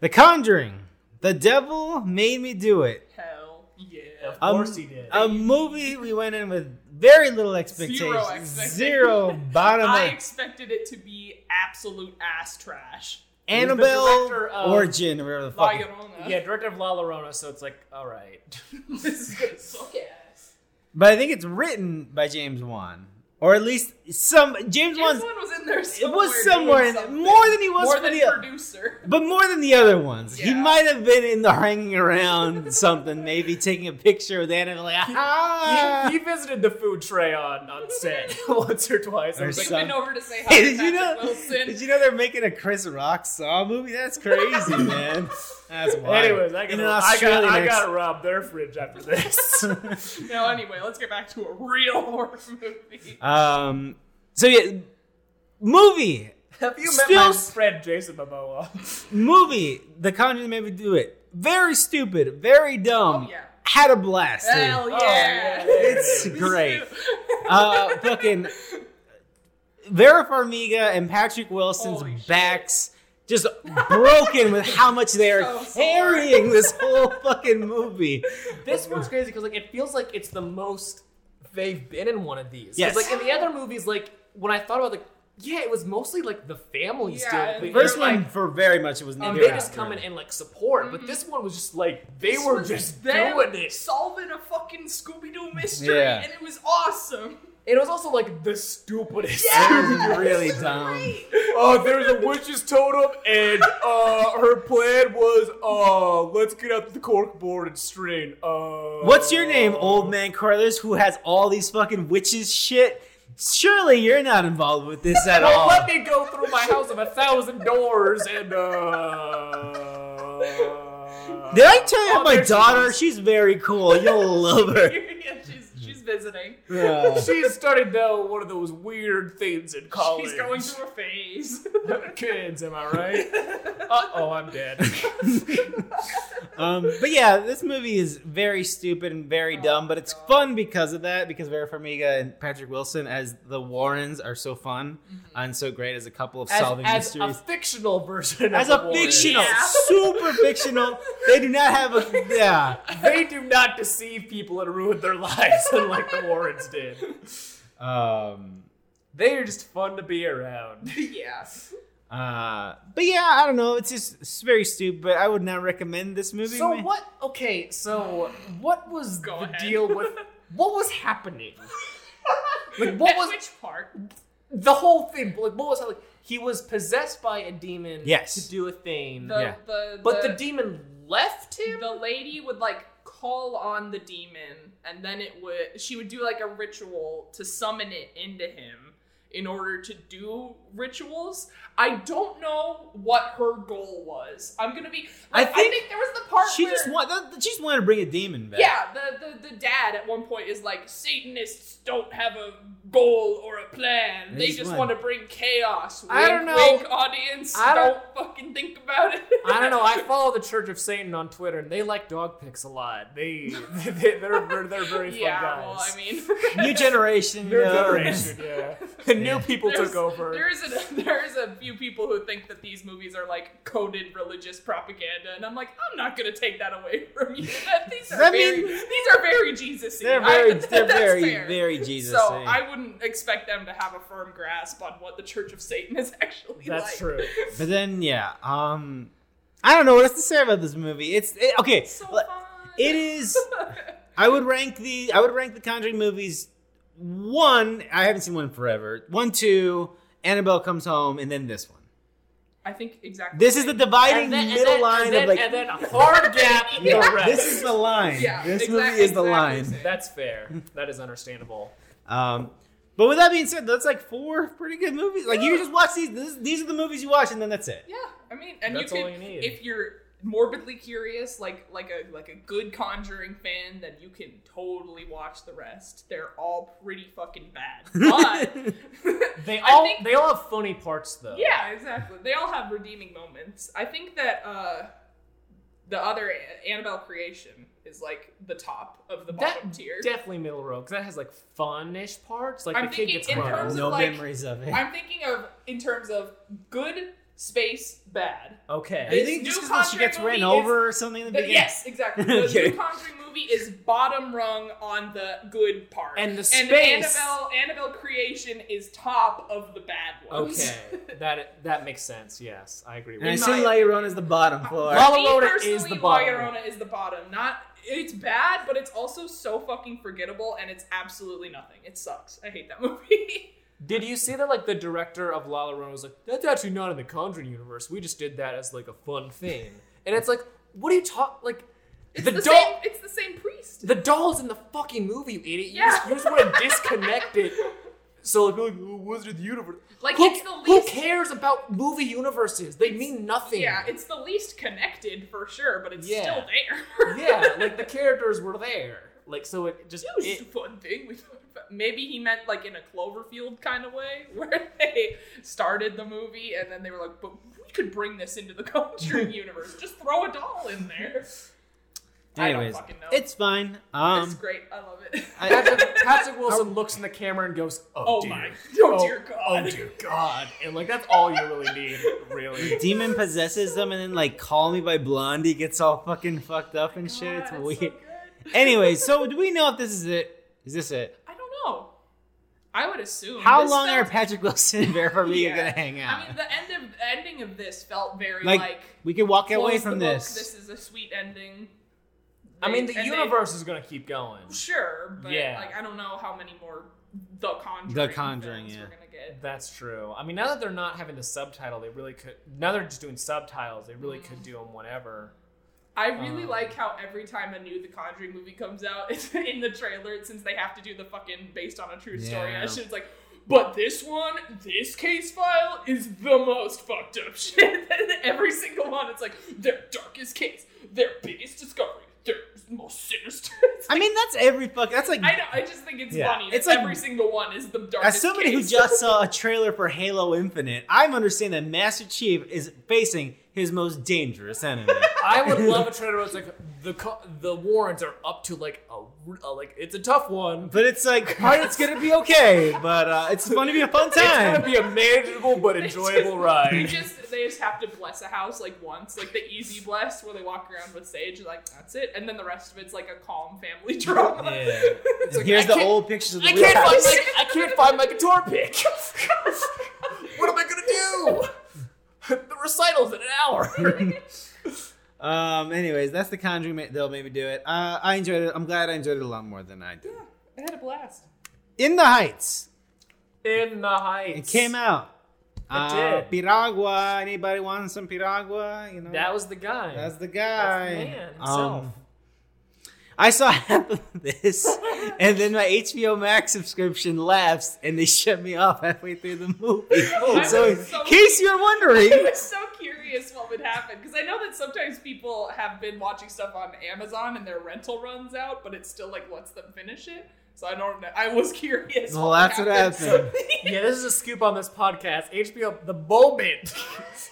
The Conjuring. The Devil Made Me Do It. Hell yeah. Of course he did. A movie we went in with very little expectations. Zero expectations. Zero bottom I of expected it to be absolute ass trash. It was the Annabelle director of- Origin, or whatever the La fuck. Llorona. Yeah, director of La Llorona, so it's like, all right. this is gonna suck ass. But I think it's written by James Wan, or at least some James James Wan's. Wan was in there It was somewhere doing in, more than he was more for than the producer. but more than the other ones. He might have been in the hanging around something, maybe taking a picture with Annabelle. Like, ah. he, he visited the food tray on, on set once or twice. I Or was like, Like, been over to say hi Hey, to did you know? Wilson. Did you know they're making a Chris Rock Saw movie? That's crazy, man. That's wild. Anyways, I got, an I got, I got to rob their fridge after this. No, anyway, let's get back to a real horror movie. Um. So yeah, movie, Have you met Still my friend Jason Momoa? movie. The Conjuring made me do it. Very stupid. Very dumb. Oh yeah. Had a blast. dude. Hell yeah. Oh, yeah. It's great. Uh, fucking Vera Farmiga and Patrick Wilson's Holy shit. Backs just broken with how much they are So sore. carrying this whole fucking movie. this one's crazy because like it feels like it's the most they've been in one of these. Yes. Like in the other movies, like when I thought about like, yeah, it was mostly like the family Yeah, still. the They're, First like, one for very much it was um, and never they just come in and like support, but mm-hmm. this one was just like they This were was just them doing it. solving a fucking Scooby Doo mystery, Yeah. and it was awesome. It was also like the stupidest. It was really dumb. Oh, there's a witch's totem, and uh, her plan was, uh, let's get out the cork board and strain. Uh, What's your name, old man Carlos, who has all these fucking witches shit? Surely you're not involved with this at Well, all. let me go through my house of a thousand doors and uh. Did I tell you Oh, about my there daughter? She's very cool. You'll love her. yeah, she's she's visiting. Yeah. She's starting though one of those weird things in college. She's going through a phase. kids. Am I right? Uh oh, I'm dead. Um, but yeah, this movie is very stupid and very dumb, but it's fun because of that. Because Vera Farmiga and Patrick Wilson as the Warrens are so fun and so great as a couple of As, solving as a fictional version As of a the fictional, Yeah. super fictional, they do not have a yeah. They do not deceive people and ruin their lives unlike the Warrens did. Um, They are just fun to be around. Yes. uh, but yeah, I don't know. It's just it's very stupid. But I would not recommend this movie. So man. what? Okay, so what was Go the ahead. deal with what was happening? Like what was Which part? the whole thing? Like what was like he was possessed by a demon Yes. to do a thing, The, Yeah. the, but the, the demon left him. the lady would like call on the demon and then it would she would do like a ritual to summon it into him in order to do rituals i don't know what her goal was i'm gonna be I like, think there was the part She where, just want, she just wanted to bring a demon back. yeah the, the the dad at one point is like satanists don't have a goal or a plan They they just just want- want to bring chaos I don't know. wink, audience I don't, don't- fucking think about it I don't know. I follow the Church of Satan on Twitter, and they like dog pics a lot. They, they they're, they're they're very fun guys. well i mean New generation. New you generation, yeah. The new Yeah. people There's- took over. There's a there's a few people who think that these movies are like coded religious propaganda, and I'm like, I'm not gonna take that away from you. That, these are I very mean- these are very Jesus-y. They're very, I, they're that's very, fair. very Jesus. So I wouldn't expect them to have a firm grasp on what the Church of Satan is actually That's like. true. But then, yeah, um, I don't know what else to say about this movie. It's it, okay. So fun. It is. I would rank the I would rank the Conjuring movies one. I haven't seen one in forever. One, two. Annabelle comes home, and then this one. I think exactly. This is the dividing then, middle then- line then, of like. and then a hard gap. the rest. This is the line. Yeah, this exactly- movie is the exactly line. same. That's fair. That is understandable. Um, but with that being said, that's like four pretty good movies. Like you just watch these. This, these are the movies you watch, and then that's it. Yeah, I mean, and That's you all can you need. if you're morbidly curious, like like a like a good Conjuring fan, then you can totally watch the rest. They're all pretty fucking bad, but They I all think- they all have funny parts though. yeah, exactly. They all have redeeming moments. I think that uh the other Annabelle creation is like the top of the bottom That tier. definitely middle row because that has like fun-ish parts. Like I'm the kid gets in run terms over. of, no like- memories of it. I'm thinking of in terms of good space bad. Okay. This think new just because she gets ran movie is- over or something in the The- beginning. yes, exactly. The Okay. new Conjuring movie is bottom rung on the good part, And the and space- Annabelle Annabelle creation is top of the bad ones. Okay, that that makes sense. Yes, I agree. And I With assume my- La Llorona is the bottom floor. La Me Llorona personally, is the La bottom. Llorona is the bottom. Not it's bad, but it's also so fucking forgettable, and it's absolutely nothing. It sucks. I hate that movie. Did you see that? Like the director of La Llorona was like, "That's actually not in the Conjuring universe. We just did that as like a fun thing." And it's like, what are you talking? Like, It's the, the, doll, same. It's the same priest. the doll's in the fucking movie, you idiot. You Yeah. just, you just want to disconnect it. So like, like Wizard of the Universe. Like Who, it's the who least. cares about movie universes? They mean nothing. Yeah, it's the least connected for sure, but it's Yeah. still there. yeah, like the characters were there. Like so, it just It was it- just a fun thing. We thought about- Maybe he meant like in a Cloverfield kind of way, where they started the movie and then they were like, "But we could bring this into the Conjuring universe. Just throw a doll in there." I don't Anyways, fucking know. it's fine. Um, it's great. I love it. I- Patrick, Patrick Wilson looks in the camera and goes, "Oh, oh dear. my, oh, oh dear God. Oh dear God!" And like that's all you really need, really. demon possesses them, and then like "Call Me" by Blondie gets all fucking fucked up and shit. God, It's so weird. good. Anyway, so do we know if this is it? Is this it? I don't know. I would assume. How This long are Patrick Wilson and Vera Farmiga Yeah. gonna hang out? I mean, the end of the ending of this felt very like, like, we could walk away from the book, this. This is a sweet ending. I mean, the And they- universe is gonna keep going. Sure, but Yeah. like I don't know how many more The Conjuring. The Conjuring, films yeah. We're gonna get. That's true. I mean, now that they're not having the subtitle, they really could. Now they're just doing subtitles. They really could do them whatever. I really Um, like how every time a new The Conjuring movie comes out, it's in the trailer, since they have to do the fucking based on a true story, Yeah. that it's like, but this one, this case file is the most fucked up shit. And every single one, it's like their darkest case, their biggest discovery, their most sinister. It's I mean, that's every fuck. That's like I know. I just think it's Yeah. funny. It's that like- every single one is the darkest. As somebody who just saw a trailer for Halo Infinite, I'm understanding that Master Chief is facing his most dangerous enemy. I would love a trailer where it's like the co- the Warrens are up to like a, a like it's a tough one. But it's like, part it's gonna be okay, but uh, it's going to be a fun time. It's gonna be a manageable but enjoyable They ride. just they just have to bless a house like once, like the easy bless where they walk around with sage, like that's it, and then the rest of it's like a calm family drama. Yeah. It's like, Here's I the old pictures of the I can't find wheelhouse. my I can't find my guitar pick. what am I gonna do? The recital's in an hour. Um. Anyways, that's the Conjuring. ma- They'll maybe do it. Uh, I enjoyed it. I'm glad I enjoyed it a lot more than I did. I had a blast. In the Heights. in the heights. It came out. Uh, did. Piragua. Anybody want some piragua? You know. That was the guy. That's the guy. That's the man himself. Um, I saw half of this, and then my HBO Max subscription lapsed, and they shut me off halfway through the movie. So, in so case you're wondering, I was so curious what would happen because I know that sometimes people have been watching stuff on Amazon and their rental runs out, but it still like lets them finish it. So I don't know. I was curious. Well, what that's what happened. yeah, this is a scoop on this podcast. HBO, the moment,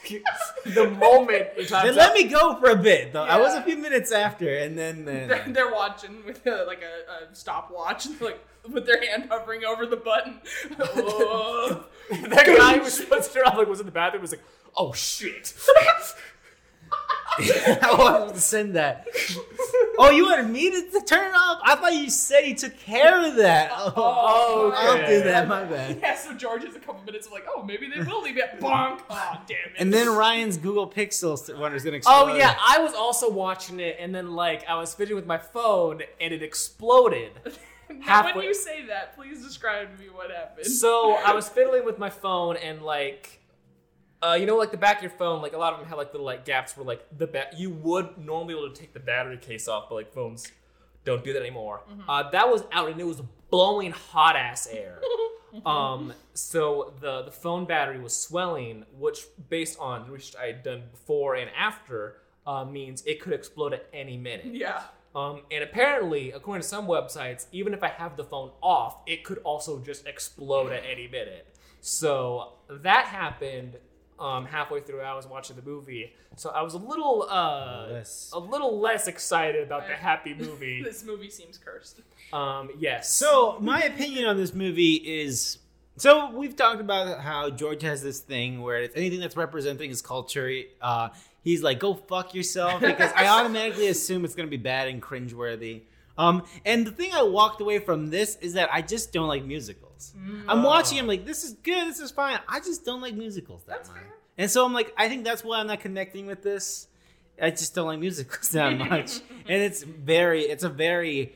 the moment it they let out- me go for a bit, though. I was a few minutes after, and then they're, uh, they're watching with uh, like a, a stopwatch, like with their hand hovering over the button. That guy was supposed to like was in the bathroom was like, oh shit. I wanted to send that. Oh, you wanted me to, turn it off? I thought you said you took care of that. Oh, Oh, I'll okay. do that. My bad. Yeah, so George has a couple minutes of like, oh, maybe they will leave it. Bonk. Oh, damn it. And then Ryan's Google Pixel one is gonna oh, explode. Oh yeah, I was also watching it, and then like I was fidgeting with my phone, and it exploded. Now, when you say that, please describe to me what happened. So I was fiddling with my phone, and like, uh, you know, like the back of your phone, like a lot of them have like little like gaps where like the ba- you would normally be able to take the battery case off, but like phones don't do that anymore. Uh, that was out, and it was blowing hot ass air. um, so the the phone battery was swelling, which based on research I had done before and after. Uh, means it could explode at any minute. yeah. Um, and apparently, according to some websites, even if I have the phone off, it could also just explode at any minute. So that happened um, halfway through. I was watching the movie, so I was a little, uh, Less. a little less excited about the happy movie. This movie seems cursed. Um, yes. So my opinion on this movie is so we've talked about how George has this thing where it's anything that's representing his culture, uh, he's like, "Go fuck yourself," because I automatically assume it's gonna be bad and cringeworthy. Um, and the thing I walked away from this is that I just don't like musicals. I'm watching. I'm like, this is good. This is fine. I just don't like musicals that That's much. fair. And so I'm like, I think that's why I'm not connecting with this. I just don't like musicals that much. and it's very, it's a very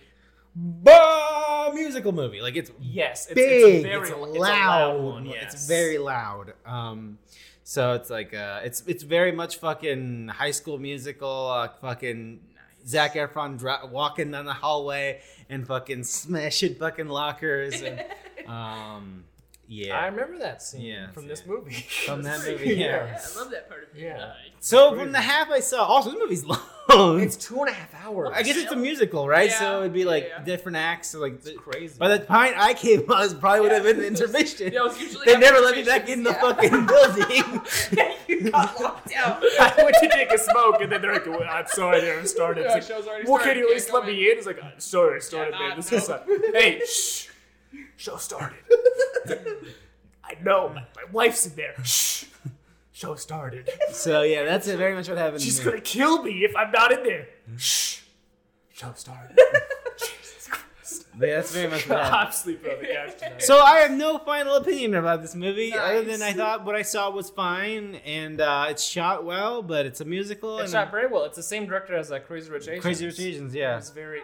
bah, musical movie. Like it's Yes, it's, big, it's, very, it's, it's a loud, one. it's very loud. Um, so it's like uh, it's it's very much fucking High School Musical. Uh, fucking Zac Efron dra- walking down the hallway and fucking smashing fucking lockers. And, um, yeah. I remember that scene Yeah, from yeah. this movie. From that movie, yeah. Yeah, I love that part of it. Yeah. so crazy. from the half I saw, also this movie's long. It's two and a half hours. I guess it's a musical, right? Yeah, so it'd be like yeah, yeah. different acts. So like It's crazy. by the time I came, I was probably would have been an intermission. Yeah, it was usually they never let me back in the intermissions, fucking building. yeah. you got locked out. I went to take a smoke, and then they're like, well, "I'm sorry, I never started." Yeah, It's like, show's already well, started, can you at least let me in? It's like, "I'm sorry, I started, man. This no. is like, hey, shh, show started. I know, my, my wife's in there. Shh, show started. so yeah, that's it, very much what happened. She's to me. gonna kill me if I'm not in there. Shh, show started. Jesus Christ. Yeah, that's very much what happened. I'm sleeping on the couch tonight. So I have no final opinion about this movie, other than I thought what I saw was fine, and uh, it's shot well, but it's a musical. It's and shot very well. It's the same director as uh, Crazy Rich Asians. Crazy Rich Asians, yeah. It's very.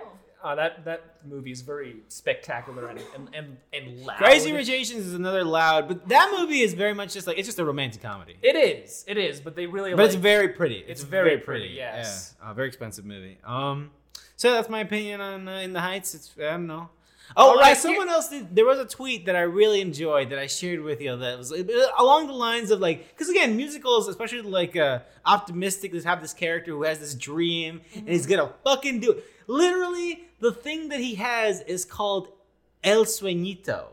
Uh, that that movie is very spectacular and and and, and loud. Crazy Rich Asians is another loud, but that movie is very much just like it's just a romantic comedy. It is. It is. But they really. But like, it's very pretty. It's, It's very, very pretty. pretty, yes. Yeah, a very expensive movie. Um, so that's my opinion on uh, In the Heights. It's I don't know. Oh, right, uh, someone else did. There was a tweet that I really enjoyed that I shared with you that was uh, along the lines of like, because again, musicals, especially like uh, optimistic, have this character who has this dream and he's gonna fucking do it. Literally, the thing that he has is called El Sueñito,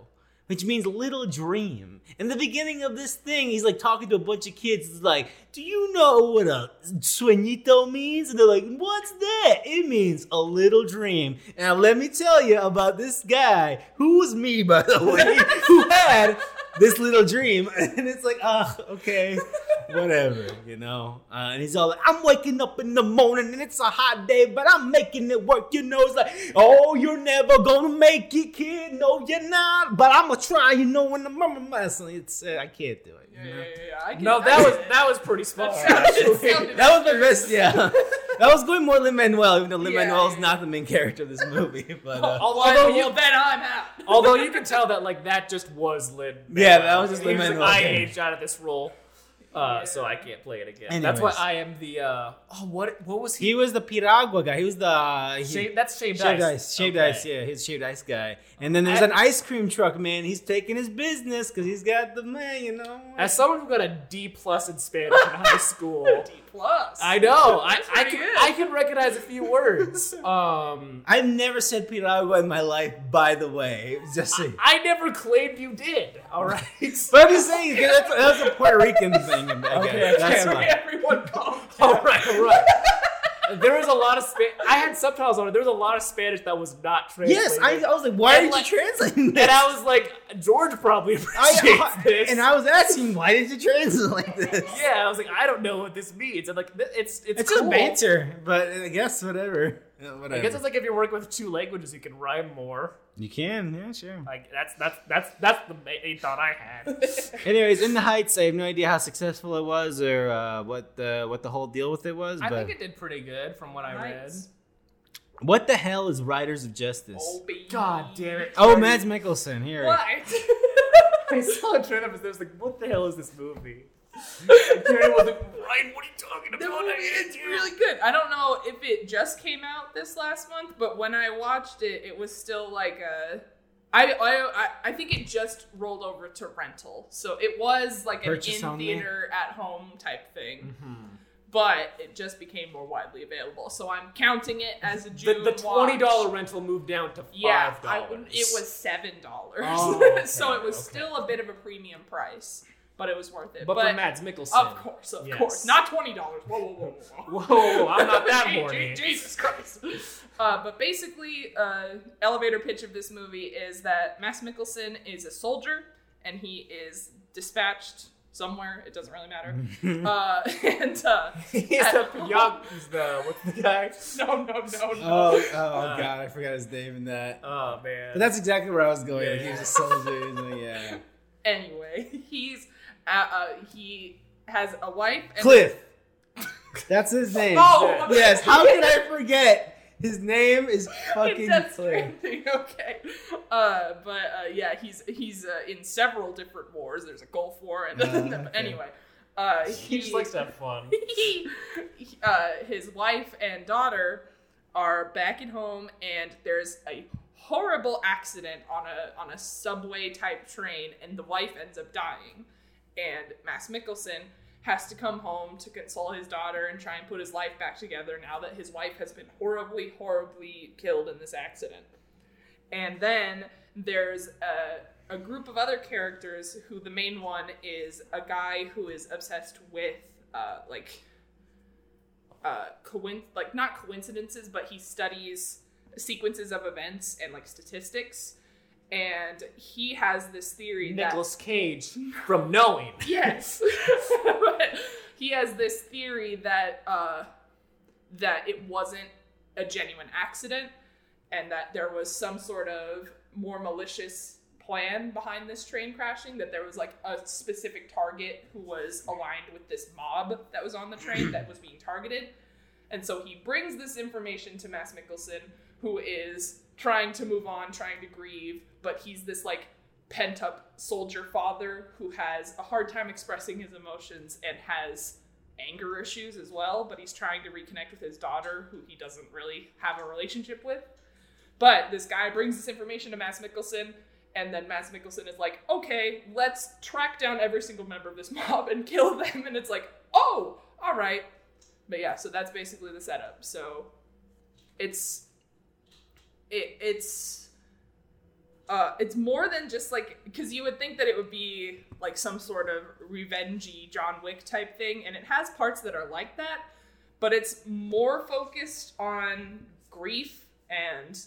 which means little dream. In the beginning of this thing, he's like talking to a bunch of kids. He's like, Do you know what a sueñito means? And they're like, What's that? It means a little dream. Now, let me tell you about this guy, who was me, by the way, who had this little dream. And it's like, ah, okay, whatever, you know? Uh, and he's all like, I'm waking up in the morning and it's a hot day, but I'm making it work, you know? It's like, oh, you're never gonna make it, kid. No, you're not. But I'm gonna try, you know, when the mama messing. It's, uh, I can't do it. Yeah, yeah, yeah, yeah. I can, No, that can- was that was pretty smart. That sounded- That was the best, yeah. that was going more Lin Manuel, even though Lin Yeah, Manuel's yeah. not the main character of this movie. But uh, Although, Well, you, well, then I'm out. although you can tell that like that just was Lin. Yeah, that was just He Lin-Manuel. like, I aged out of this role, uh, so I can't play it again. That's why I am the. Uh, oh, what what was he? he was the Piragua guy. He was the he, Shaved, that's shaved, Shaved ice. ice, shaved Okay. ice, yeah, he's shaved ice guy. And then there's I- an ice cream truck man. He's taking his business because he's got the man, you know. As someone who got a D plus in Spanish in high school, D plus. I know I, I can good. I can recognize a few words. Um, I've never said Piragua in my life, by the way. Just saying. I never claimed you did. All right. But I'm just saying 'cause that's, that's a Puerto Rican thing. I guess. Okay, that's okay, fine. Everyone called. all right, all right. There was a lot of Spanish. I had subtitles on it. There was a lot of Spanish that was not translated. Yes, I, I was like, why And did like- you translate this? and I was like, George probably appreciates I, this. and I was asking, why did you translate this? yeah, I was like, I don't know what this means. And like, it's it's, It's cool. just banter, but I guess whatever. Yeah, whatever. I guess it's like if you're working with two languages, you can rhyme more. you can, yeah, sure. Like that's that's that's that's the main thought I had. Anyways, in the Heights, I have no idea how successful it was or uh, what the what the whole deal with it was. I but think it did pretty good from what I read. Nice. what the hell is Riders of Justice? Oh, baby. God damn it! Oh, Mads Mikkelsen here. What? I saw a trailer and I was like, what the hell is this movie? And was like, Ryan, what are you talking The about? movie is really good. I don't know if it just came out this last month, but when I watched it, it was still like a. I, I, I- I think it just rolled over to rental. So it was like an in only? theater at home type thing. Mm-hmm. But it just became more widely available. So I'm counting it as a The, June the twenty dollar watch. rental moved down to Yeah, five I, dollars. it was seven dollars. Oh, okay, so it was okay. still a bit of a premium price, but it was worth it. but, for Mads Mikkelsen, of course, of Yes. course, not twenty dollars. Whoa, whoa, whoa, whoa, Whoa, whoa, whoa, I'm not that Je- horny. Jesus Christ. Uh, but basically, uh, elevator pitch of this movie is that Mads Mikkelsen is a soldier and he is dispatched somewhere. It doesn't really matter. uh, and uh, he's the young. He's the what's the guy? no, no, no, no. Oh, oh Uh, god, I forgot his name in that. Oh man. But that's exactly where I was going. Like, he was a soldier. like, yeah. Anyway, he's uh, uh, he has a wife. And Cliff. That's his name. Oh, yes. How can I forget? His name is fucking Death Cliff. Stranding, okay. Uh, but uh, yeah, he's he's uh, in several different wars. There's a Gulf War, and Uh, okay. anyway, uh, he just likes to have fun. he, uh, his wife and daughter are back at home, and there's a horrible accident on a on a subway type train, and the wife ends up dying, and Mads Mikkelsen has to come home to console his daughter and try and put his life back together now that his wife has been horribly, horribly killed in this accident. And then there's a, a group of other characters who the main one is a guy who is obsessed with uh, like uh, coin- like not coincidences, but he studies sequences of events and like statistics. And he has this theory that Nicolas Cage from Knowing. yes he has this theory that uh that it wasn't a genuine accident and that there was some sort of more malicious plan behind this train crashing that there was like a specific target who was aligned with this mob that was on the train that was being targeted and so he brings this information to Mads Mikkelsen, who is trying to move on, trying to grieve, but he's this like pent up soldier father who has a hard time expressing his emotions and has anger issues as well, but he's trying to reconnect with his daughter, who he doesn't really have a relationship with. But this guy brings this information to Mads Mikkelsen, and then Mads Mikkelsen is like, okay, let's track down every single member of this mob and kill them. And it's like, oh, all right. But yeah, so that's basically the setup. So it's it it's uh it's more than just like because you would think that it would be like some sort of revengey John Wick type thing, and it has parts that are like that, but it's more focused on grief and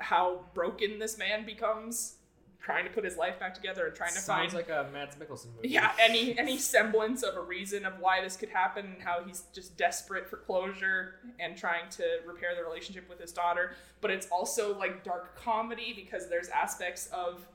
how broken this man becomes trying to put his life back together and trying to Sounds find like a Mads Mikkelsen movie. yeah any any semblance of a reason of why this could happen and how he's just desperate for closure and trying to repair the relationship with his daughter. But it's also like dark comedy because there's aspects of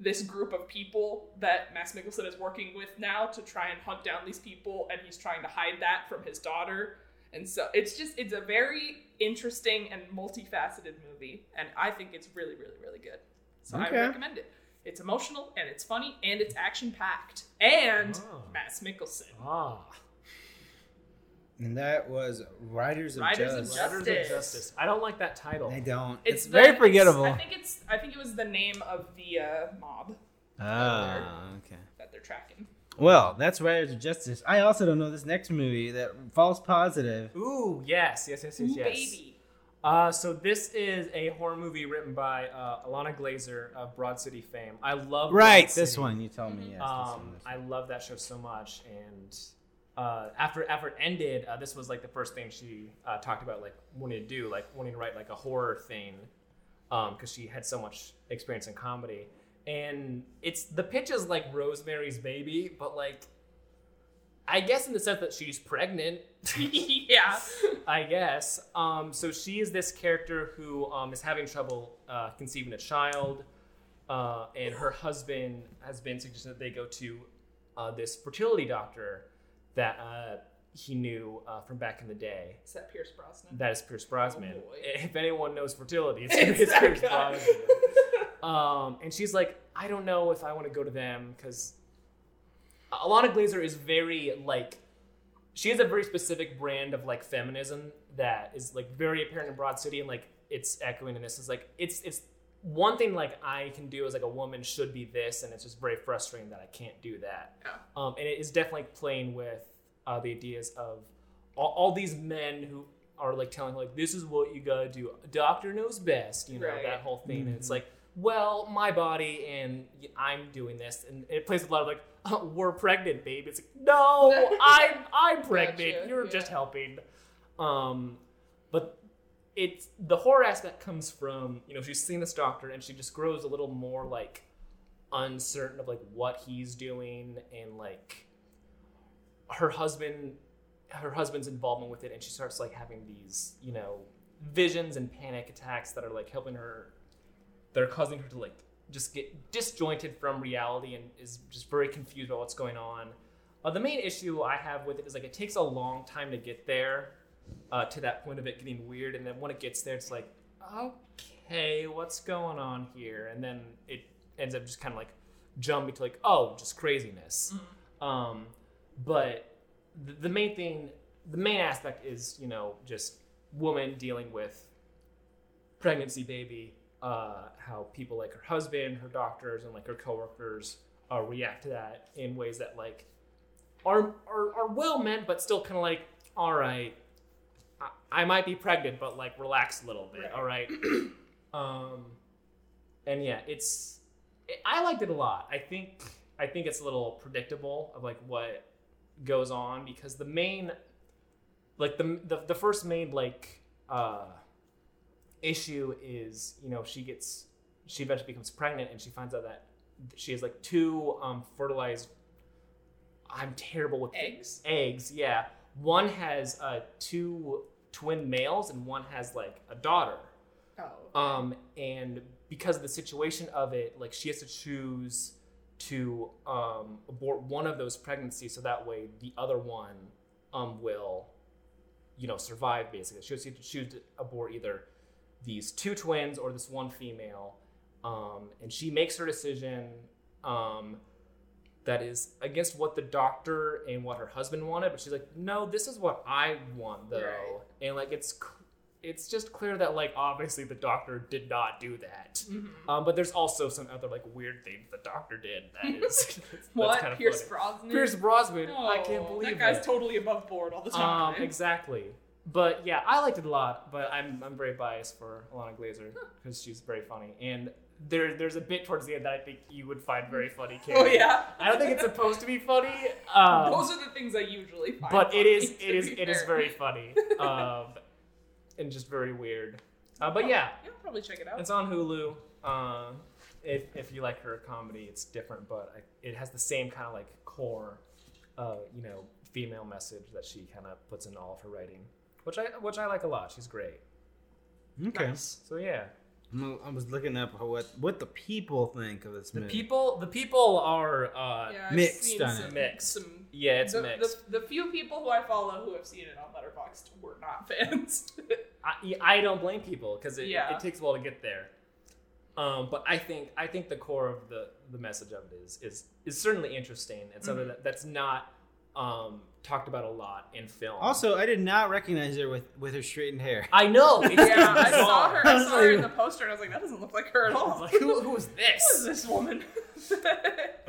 this group of people that Mads Mikkelsen is working with now to try and hunt down these people and he's trying to hide that from his daughter. And so it's just it's a very interesting and multifaceted movie and I think it's really really really good so Okay. I recommend it. It's emotional and it's funny and it's action packed. And Oh. Mads Mikkelsen. Ah. And that was Riders of Riders of Justice. Riders of Justice. Justice. I don't like that title. I don't. It's, It's, the- very it's- forgettable. I think it's I think it was the name of the uh, mob Ah, okay. that they're tracking. Well, that's Riders of Justice. I also don't know this next movie that false positive. Ooh, yes, yes, yes, yes, Ooh, yes. baby. Uh, so this is a horror movie written by uh, Ilana Glazer of Broad City fame. I love Right, this City. one you tell me. Yes. this one, Um, this I love that show so much, and uh, after after it ended, uh, this was like the first thing she uh, talked about, like wanting to do, like wanting to write like a horror thing, because she had so much experience in comedy. And it's the pitch is like Rosemary's Baby, but like, I guess in the sense that she's pregnant. yeah. I guess. Um, so she is this character who um, is having trouble uh, conceiving a child, uh, and her husband has been suggesting that they go to uh, this fertility doctor that uh, he knew uh, from back in the day. Is that Pierce Brosnan? That is Pierce Brosnan. Oh, if anyone knows fertility, it's, It's it's Pierce guy. Brosnan. Um, and she's like, I don't know if I want to go to them because Ilana Glazer is very like, she has a very specific brand of like feminism that is like very apparent in Broad City, and like it's echoing in this. Is like it's it's one thing like I can do as like a woman should be this, and it's just very frustrating that I can't do that. Yeah. Um, and it is definitely playing with uh, the ideas of all, all these men who are like telling like this is what you gotta do. Doctor knows best, you know Right. that whole thing. And it's like, well, my body and I'm doing this, and it plays a lot of like, oh, we're pregnant, babe. It's like, no, I'm I'm pregnant. Gotcha, You're yeah. just helping. Um, but it's the horror aspect comes from you know she's seeing this doctor and she just grows a little more like uncertain of like what he's doing and like her husband her husband's involvement with it and she starts like having these you know visions and panic attacks that are like helping her that are causing her to like just get disjointed from reality and is just very confused about what's going on. Uh, the main issue i have with it is like it takes a long time to get there uh, to that point of it getting weird and then when it gets there it's like okay what's going on here? And then it ends up just kind of like jumping to like oh just craziness. Um, but the, the main thing the main aspect is you know just woman dealing with pregnancy baby uh, how people like her husband her doctors and like her coworkers uh, react to that in ways that like are are, are well meant but still kind of like all right I, I might be pregnant but like relax a little bit Right. all right um and yeah it's i liked it a lot i think i think it's a little predictable of like what goes on because the main like the the, the first main like uh issue is you know she gets she eventually becomes pregnant and she finds out that she has like two um fertilized i'm terrible with Eggs? eggs yeah one has uh two twin males and one has like a daughter Oh. um, and because of the situation of it, like she has to choose to um, abort one of those pregnancies, so that way the other one um, will, you know, survive. Basically, she has to choose to abort either these two twins or this one female, um, and she makes her decision. Um, that is against what the doctor and what her husband wanted, but she's like, no, this is what I want though, Right. and like it's it's just clear that like obviously the doctor did not do that. Mhm. Um, but there's also some other like weird things the doctor did that is What? kind of Pierce funny. Brosnan? Pierce Brosnan. I can't Oh, believe that guy's it. totally above board all the um, time. exactly. But yeah, I liked it a lot. But I'm I'm very biased for Ilana Glazer because she's very funny. And there there's a bit towards the end that I think you would find very funny. Karen. oh yeah. I don't think it's supposed to be funny. Um, Those are the things I usually find. but it is it is it is fair. very funny. Um, and just very weird. Uh, but yeah, Yeah, I'll probably check it out. it's on Hulu. Uh, if, if you like her comedy, it's different, but I, it has the same kind of like core, uh, you know, female message that she kind of puts in all of her writing, which I which I like a lot. She's great. Okay. Nice. So yeah, I'm- was looking up what what the people think of this the movie. people the people are uh, Yeah, Mixed on some, it. Mixed. Some, yeah, it's the, mixed. The, the few people who I follow who have seen it on Letterboxd were not fans. I, I don't blame people because it, Yeah. it takes a while to get there. Um, but I think I think the core of the, the message of it is is is certainly interesting and something Mhm. that, that's not um, talked about a lot in film. Also, I did not recognize her with with her straightened hair. I know. Yeah, I saw her. I saw her in the poster, and I was like, "That doesn't look like her at I was all." like, who, who is Who is this? this woman?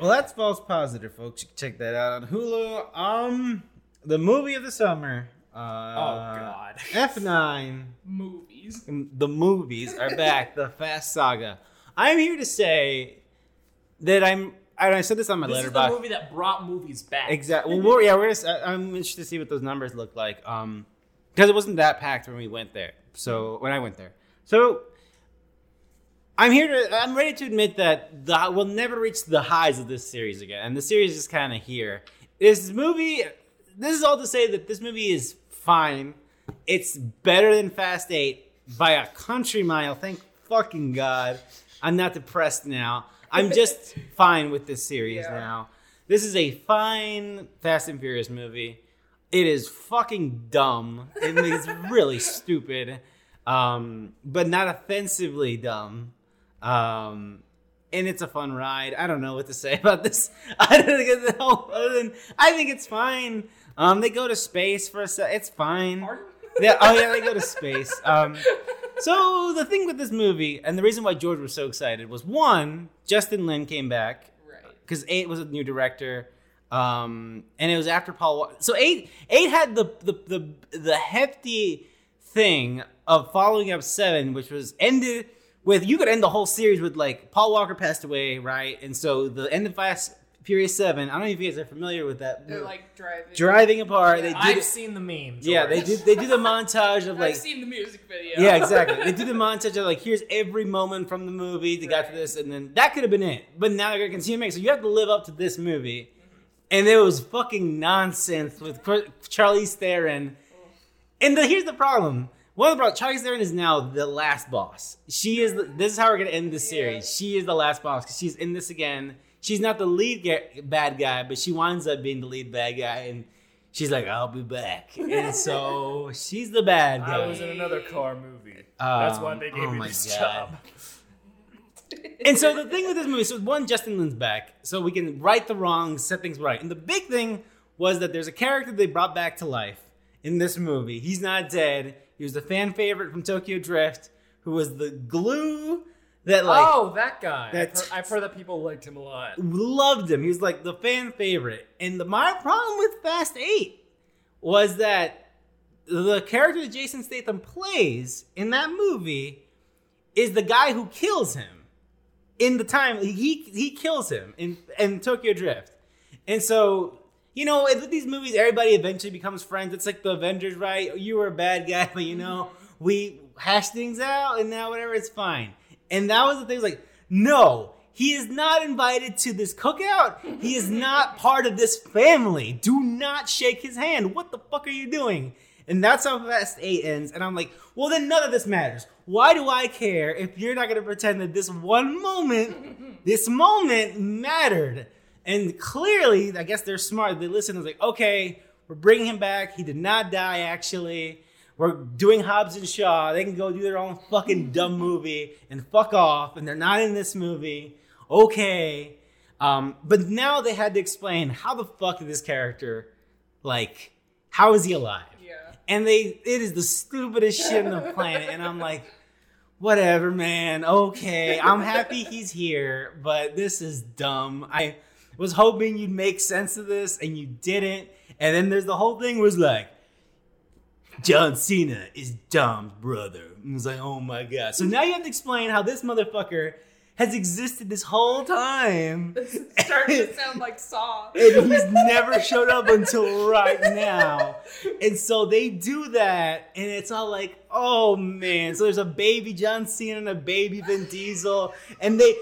Well, that's false positive, folks. You can check that out on Hulu. Um, the movie of the summer. Uh, oh God. F9. Movies. The movies are back. the Fast Saga. I'm here to say that I'm. And I said this on my This is the movie that brought movies back. Exactly. Well, yeah, we're. I- I'm interested to see what those numbers look like. Um, because it wasn't that packed when we went there. So when I went there, so I'm here to. I'm ready to admit that the we'll never reach the highs of this series again, and the series is kind of here. This movie. This is all to say that this movie is fine. It's better than Fast Eight by a country mile. Thank fucking god. I'm not depressed now. I'm just fine with this series Yeah. now. This is a fine Fast and Furious movie. It is fucking dumb. It is really stupid, um, but not offensively dumb. Um, and it's a fun ride. I don't know what to say about this. I don't think know. Other than I think it's fine. Um, they go to space for a sec. It's fine. Yeah. Oh yeah, they go to space. Um, so the thing with this movie, and the reason why George was so excited was one, Justin Lin came back Right. because eight was a new director, um, and it was after Paul. Wa- so eight eight had the the the the hefty thing of following up seven, which was ended with you could end the whole series with like Paul Walker passed away, right? And so the end of Fast Furious Seven. I don't know if you guys are familiar with that. They're like driving. driving apart. They Yeah. did. I've seen the meme. yeah, they did. They do the montage of like I've seen the music video. yeah, exactly. They do the montage of like, here's every moment from the movie. They got to this, and then that could have been it. But now they're gonna continue make. So you have to live up to this movie, and it was fucking nonsense with Charlize Theron. And the, here's the problem. One of the problems, Charlize Theron is now the last boss. She is. The, this is how we're gonna end the series. She is the last boss because she's in this again. She's not the lead ga- bad guy, but she winds up being the lead bad guy, and she's like, "I'll be back," and so she's the bad guy. I was in another car movie. That's why they Um, gave oh me my this God. job. And so the thing with this movie, so one, Justin Lin's back, so we can right the wrongs, set things right. And the big thing was that there's a character they brought back to life in this movie. He's not dead. He was the fan favorite from Tokyo Drift, who was the glue that like oh, that guy. I've heard, I've heard that people liked him a lot. loved him. He was like the fan favorite. And the, my problem with Fast Eight was that the character that Jason Statham plays in that movie is the guy who kills him in the time he he kills him in in Tokyo Drift. And so you know, with these movies, everybody eventually becomes friends. It's like the Avengers, right? You were a bad guy, but you know, we hash things out, and now whatever, it's fine. And that was the thing. Was Like, no, he is not invited to this cookout. He is not part of this family. Do not shake his hand. What the fuck are you doing? And that's how Fast 8 ends. And I'm like, well, then none of this matters. Why do I care if you're not going to pretend that this one moment, this moment mattered? And clearly, I guess they're smart. They listen. It's like, okay, we're bringing him back. He did not die, actually. We're doing Hobbs and Shaw. They can go do their own fucking dumb movie and fuck off. And they're not in this movie. Okay. Um, but now they had to explain how the fuck did this character, like, how is he alive? Yeah. and they it is the stupidest shit on the planet and i'm like whatever man okay i'm happy he's here but this is dumb i was hoping you'd make sense of this and you didn't and then there's the whole thing was like john cena is dom's brother and it's like oh my god so now you have to explain how this motherfucker has existed this whole time This is starting to sound like Saw. and he's never showed up until right now. And so they do that, and it's all like, oh man. So there's a baby John Cena and a baby Vin Diesel, and they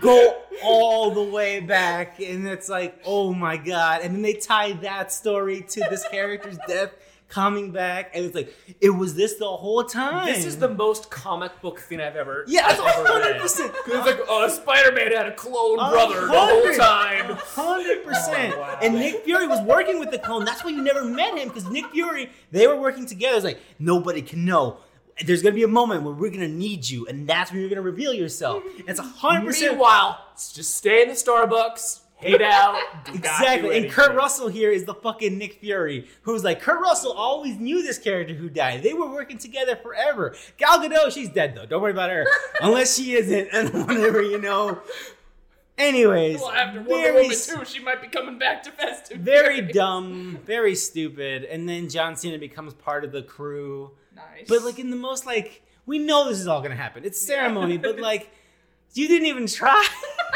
go all the way back, and it's like, oh my god. And then they tie that story to this character's death coming back, and it's like, it was this the whole time. This is the most comic book thing I've ever, yeah, ever hundred percent. It's like, oh, Spider-Man had a clone brother the whole time. Hundred percent. Oh, wow. And Nick Fury was working with the clone. That's why you never met him because Nick Fury. They were working together. It's like nobody can know. There's gonna be a moment where we're gonna need you, and that's when you're gonna reveal yourself. It's a hundred percent. Meanwhile, just stay in the Starbucks, hate out. do not do Exactly. And. Kurt Russell here is the fucking Nick Fury, who's like, Kurt Russell always knew this character who died. They were working together forever. Gal Gadot, she's dead though. Don't worry about her. Unless she isn't, and whatever, you know. Anyways, Well, after Wonder very Woman 2, she might be coming back to Fast very Furious. dumb, very stupid, and then John Cena becomes part of the crew. Nice. But like in the most like we know this is all gonna happen. It's ceremony, but like you didn't even try.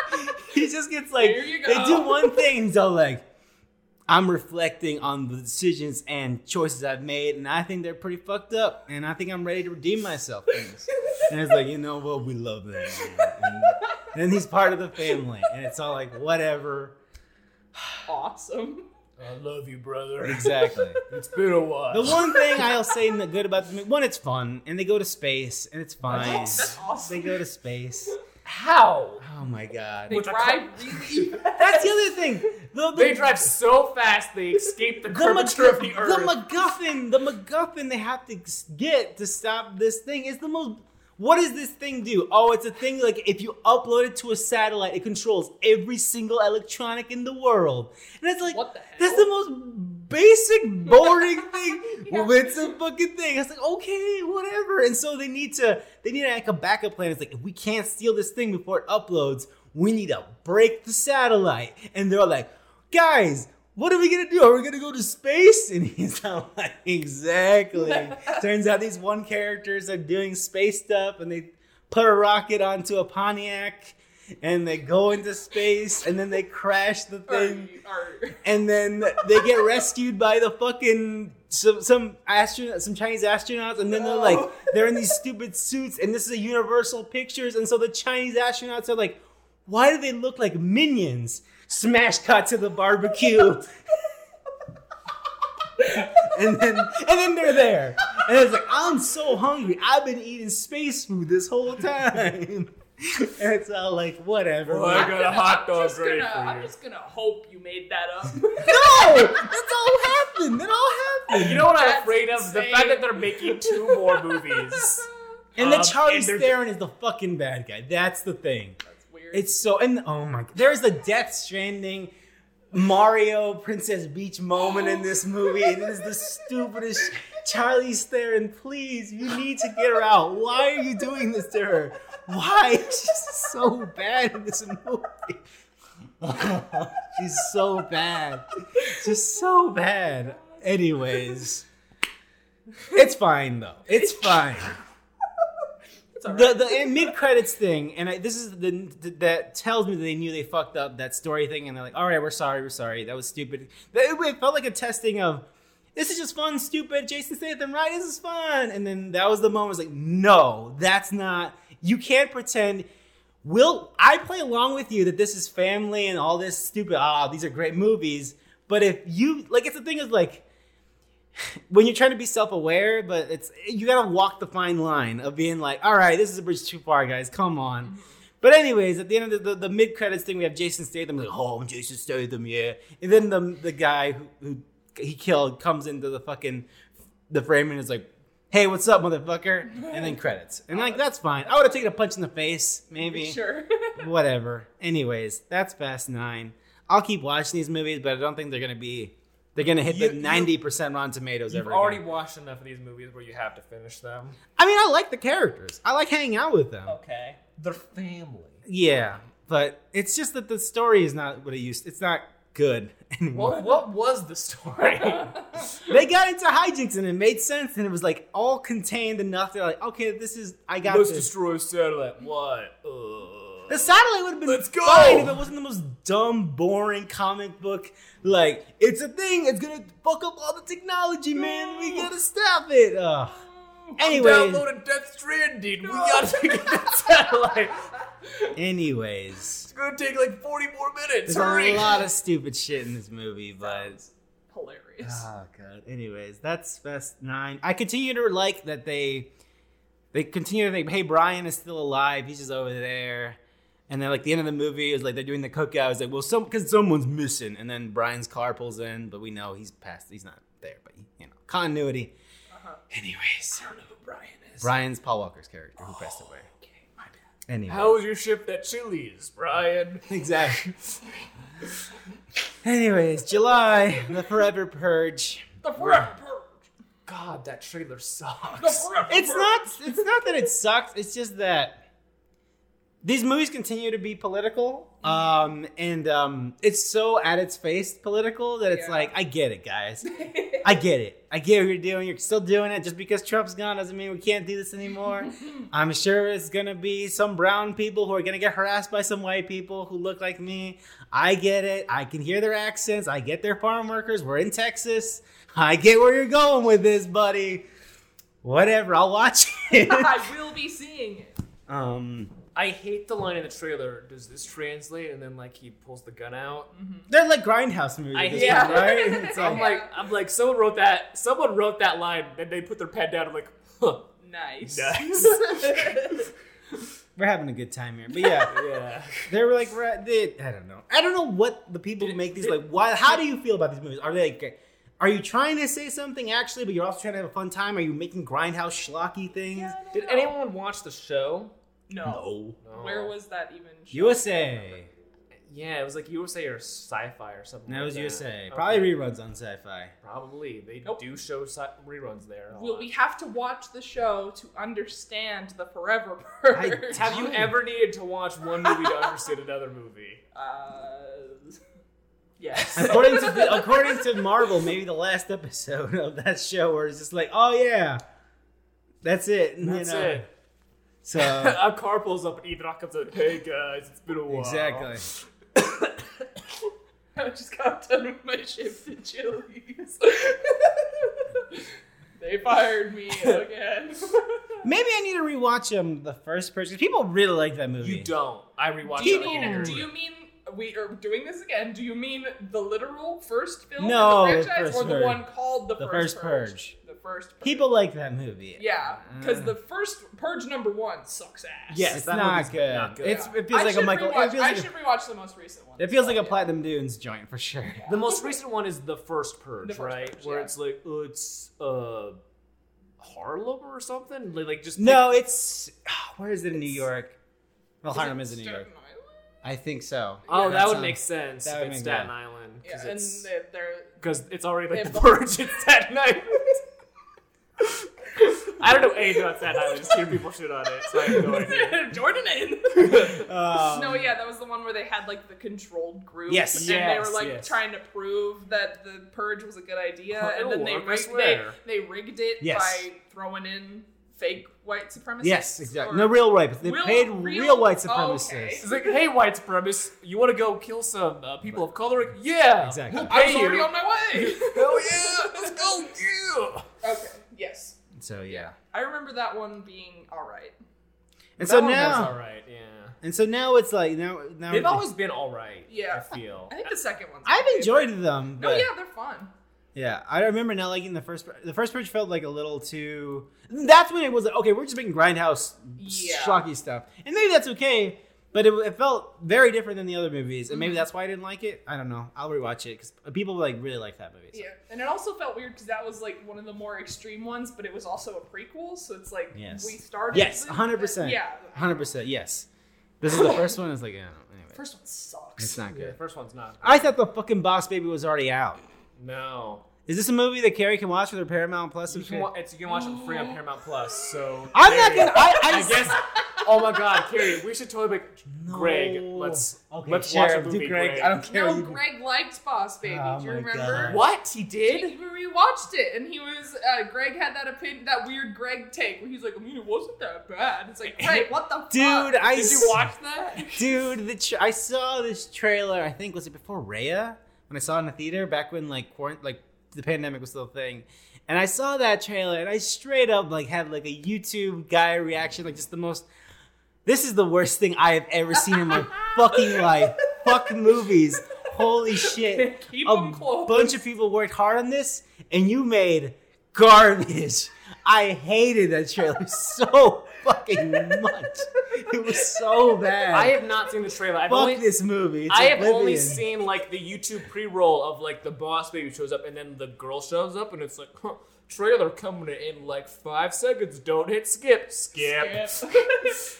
he just gets like they do one thing, and so like I'm reflecting on the decisions and choices I've made, and I think they're pretty fucked up, and I think I'm ready to redeem myself. and it's like you know what, we love that, and, and then he's part of the family, and it's all like whatever. awesome. I love you, brother. Exactly. It's been a while. The one thing I'll say good about the movie, one, it's fun, and they go to space, and it's fine. That's awesome. They go to space. How? Oh my god. They Which I drive really That's the other thing. The, the, They drive so fast they escape the the, curvature Mac- of the earth. the. MacGuffin, the MacGuffin they have to get to stop this thing is the most. What does this thing do? Oh, it's a thing like if you upload it to a satellite, it controls every single electronic in the world. And it's like, What the that's hell? the most basic, boring thing. Yeah. Well, it's a fucking thing. It's like, okay, whatever. And so they need to, they need to like a backup plan. It's like, if we can't steal this thing before it uploads, we need to break the satellite. And they're all like, guys, what are we gonna do? Are we gonna go to space? And he's like, exactly. Turns out these one characters are doing space stuff and they put a rocket onto a Pontiac and they go into space and then they crash the thing and then they get rescued by the fucking some some astronaut some Chinese astronauts and then they're like they're in these stupid suits and this is a Universal Pictures and so the Chinese astronauts are like why do they look like minions? Smash cut to the barbecue. and then and then they're there. And it's like, I'm so hungry. I've been eating space food this whole time. And it's all like, whatever. Well, I got a hot dog I'm just gonna, for I'm you. just gonna hope you made that up. No! That's all happened. That all happened. You know what I'm That's afraid of? The fact that they're making two more movies. And the Um, Charlie and Theron is the fucking bad guy. That's the thing. That's weird. It's so and oh my god, there's a Death Stranding Mario Princess Beach moment in this movie. It is the stupidest. Charlie Theron, please, you need to get her out. Why are you doing this to her? Why? She's so bad in this movie. She's so bad. Just so bad. Anyways, it's fine though. It's fine. It's all The the mid credits thing, and I, this is the that tells me that they knew they fucked up that story thing, and they're like, "All right, we're sorry, we're sorry, that was stupid." It, it felt like a testing of, "This is just fun, stupid." Jason Statham, right? This is fun, and then that was the moment. It was like, "No, that's not. You can't pretend." Will I play along with you that this is family and all this stupid? Ah, these are great movies. But if you like, it's the thing is like when you're trying to be self-aware, but it's you gotta walk the fine line of being like, all right, this is a bridge too far, guys. Come on. But anyways, at the end of the, the, the mid credits thing, we have Jason Statham like, oh, Jason Statham, yeah. And then the the guy who, who he killed comes into the fucking the frame and is like, hey, what's up, motherfucker? And then credits. And like that's fine. I would have taken a punch in the face, maybe. sure. Whatever. Anyways, that's Fast Nine. I'll keep watching these movies, but I don't think they're gonna be. They're gonna hit You- the you- ninety percent Rotten Tomatoes You've ever already again. watched enough of these movies where you have to finish them. I mean, I like the characters. I like hanging out with them. Okay. They're family. Yeah, but it's just that the story is not what it used. To it's not good anymore. What, what was the story? They got into hijinks and it made sense, and it was like all contained enough. They're like, okay, this is I got Let's this. destroy satellite. What? Uh, The satellite would have been Let's go! fine if it wasn't the most dumb, boring comic book. Like, it's a thing. It's gonna fuck up all the technology, man. We gotta stop it. Ugh. Anyways, Downloaded Death Stranding. We gotta get that satellite. anyways, gonna take like 40 more minutes. there's Hurry. a lot of stupid shit in this movie, but Hilarious. oh god. Anyways, that's Fast Nine. I continue to like that they they continue to think, hey, Brian is still alive. He's just over there. And then like the end of the movie is like they're doing the cookout. It's like, well, some because someone's missing. And then Brian's car pulls in, but we know he's past. He's not there. But you know, continuity. Uh-huh. Anyways, I don't know who Brian is. Brian's Paul Walker's character who passed away. Okay, my bad. Anyway, How was your shift at Chili's, Brian? exactly. Anyways, July, the Forever Purge. The forever purge. God, that trailer The sucks. forever It's not. It's not that it sucks. It's just that these movies continue to be political, um, and um, it's so at its face political that it's Yeah. like I get it, guys. I get it. I get what you're doing. You're still doing it. Just because Trump's gone doesn't mean we can't do this anymore. I'm sure it's gonna be some brown people who are gonna get harassed by some white people who look like me. I get it. I can hear their accents. I get their farm workers. We're in Texas. I get where you're going with this, buddy. Whatever. I'll watch it. I will be seeing it. um, I hate the line in the trailer. Does this translate? And then like he pulls the gun out. Mm-hmm. they're like grindhouse movies, I this hate point, right? It's I'm like, like, I'm like, someone wrote that. Someone wrote that line, and they put their pen down. I'm like, huh, Nice. nice. we're having a good time here, but yeah. yeah. They were like, right, they, I don't know. I don't know what the people who make these like. Why? How do you feel about these movies? Are they like? Are you trying to say something actually, but you're also trying to have a fun time? Are you making grindhouse schlocky things? Yeah, Did know. anyone watch the show? No. No. Where was that even? shown? USA. Yeah, it was like USA or Sci-Fi or something. That like was that. USA. Okay. Probably reruns on Sci-Fi. Probably they Nope. do show sci- reruns there. a Will lot. we have to watch the show to understand the Forever I- Purge? Have you ever needed to watch one movie to understand another movie? Uh, yes. According to the, according to Marvel, maybe the last episode of that show where it's just like, oh yeah, that's it. you That's know? it. So a car pulls up and Ethan Hawke comes out. Hey guys, it's been a while. exactly. I just got done with my shift at Chili's. they fired me again. Maybe I need to rewatch um the first person. People really like that movie. You don't. I rewatched Do it. mean? Do you mean we are doing this again? Do you mean the literal first film No, in the the franchise, first or the Purge. one called the, The first, first Purge? Purge. The first. Purge. People like that movie. Yeah, because Uh, the first Purge number one sucks ass. Yes, It's that not movie's good. not good. It's Yeah. it feels I like a should Michael. Rewatch, It feels I like, should rewatch the most recent one. it feels like a Yeah. Platinum Dunes joint for sure. The most recent one is the first purge, The first right? Purge, Where yeah. it's like, oh, it's uh, Harlem or something. Like, like just No, it's where is it in New York? Well, Is Harlem it is in New York. Staten Island? I think so. Oh, Yeah, that that would sounds- make sense. that if would it's make- Staten yeah. Island Yeah, because and it's they're, they're it's already like they the both- purge in Staten Island. I don't know anything about Staten Island. Just hear people shit on it, so I have no idea. Jordan in. Um, no, yeah, that was the one where they had like the controlled group. Yes. and they were like yes. trying to prove that the purge was a good idea, Huh, and then they rigged, they, they rigged it Yes. by throwing in fake white supremacists. Yes, exactly. No real rape. They Real- paid real- real, white oh, supremacists. okay. It's like, hey, white supremacists, you want to go kill some uh, people of color? Yeah, Exactly. We'll I was pay already you. on my way. Hell yeah, let's go. Yeah. okay. Yes, So yeah. I remember that one being all right. And That so one was now, all right. Yeah, and so now it's like now now they've always been all right. Yeah. I feel. I think the second one's. I've my favorite. enjoyed them. No, yeah, they're fun. Yeah, I remember not liking the first. The first purge felt like a little too. That's when it was like, okay, we're just making grindhouse, Yeah. schlocky stuff, and maybe that's okay. But it, it felt very different than the other movies, and maybe that's why I didn't like it. I don't know. I'll rewatch it because people like really like that movie. so. Yeah, and it also felt weird because that was like one of the more extreme ones, but it was also a prequel, so it's like Yes. we started. Yes, 100%. Yeah, Hundred percent, yes. This is the first one. It's like, yeah. Anyway, First one sucks. it's not Yeah, the good. first one's not. I thought the fucking Boss Baby was already out. No, Is this a movie that Carrie can watch with her Paramount Plus? you can, wa- it's, you can watch it free on Paramount Plus. So I'm not gonna. I, I, I guess. Oh my God, Carrie, we should totally make Greg. Let's Okay, let's sure, watch a do movie. Greg. Greg. I don't care. No, Greg liked Boss Baby. Oh Do you remember? God. What he He, did? we watched it, and he was. Uh, Greg had that opinion, that weird Greg take, where he's like, "I mean, it wasn't that bad." It's like, Greg, what the fuck? Dude, I Did s- you watch that? Dude, the tra- I saw this trailer. I think was it before Raya when I saw it in the theater back when like quarant- like the pandemic was still a thing, and I saw that trailer and I straight up like had like a YouTube guy reaction, like just the most. This is the worst thing I have ever seen in my fucking life. Fuck movies. Holy shit. Keep a them close. bunch of people worked hard on this, and you made garbage. I hated that trailer so fucking much. It was so bad. I have not seen the trailer. I've Fuck only this movie. It's I have only seen like the YouTube pre-roll of like the boss baby shows up and then the girl shows up and it's like huh, trailer coming in like five seconds. Don't hit skip. Skip. Skip.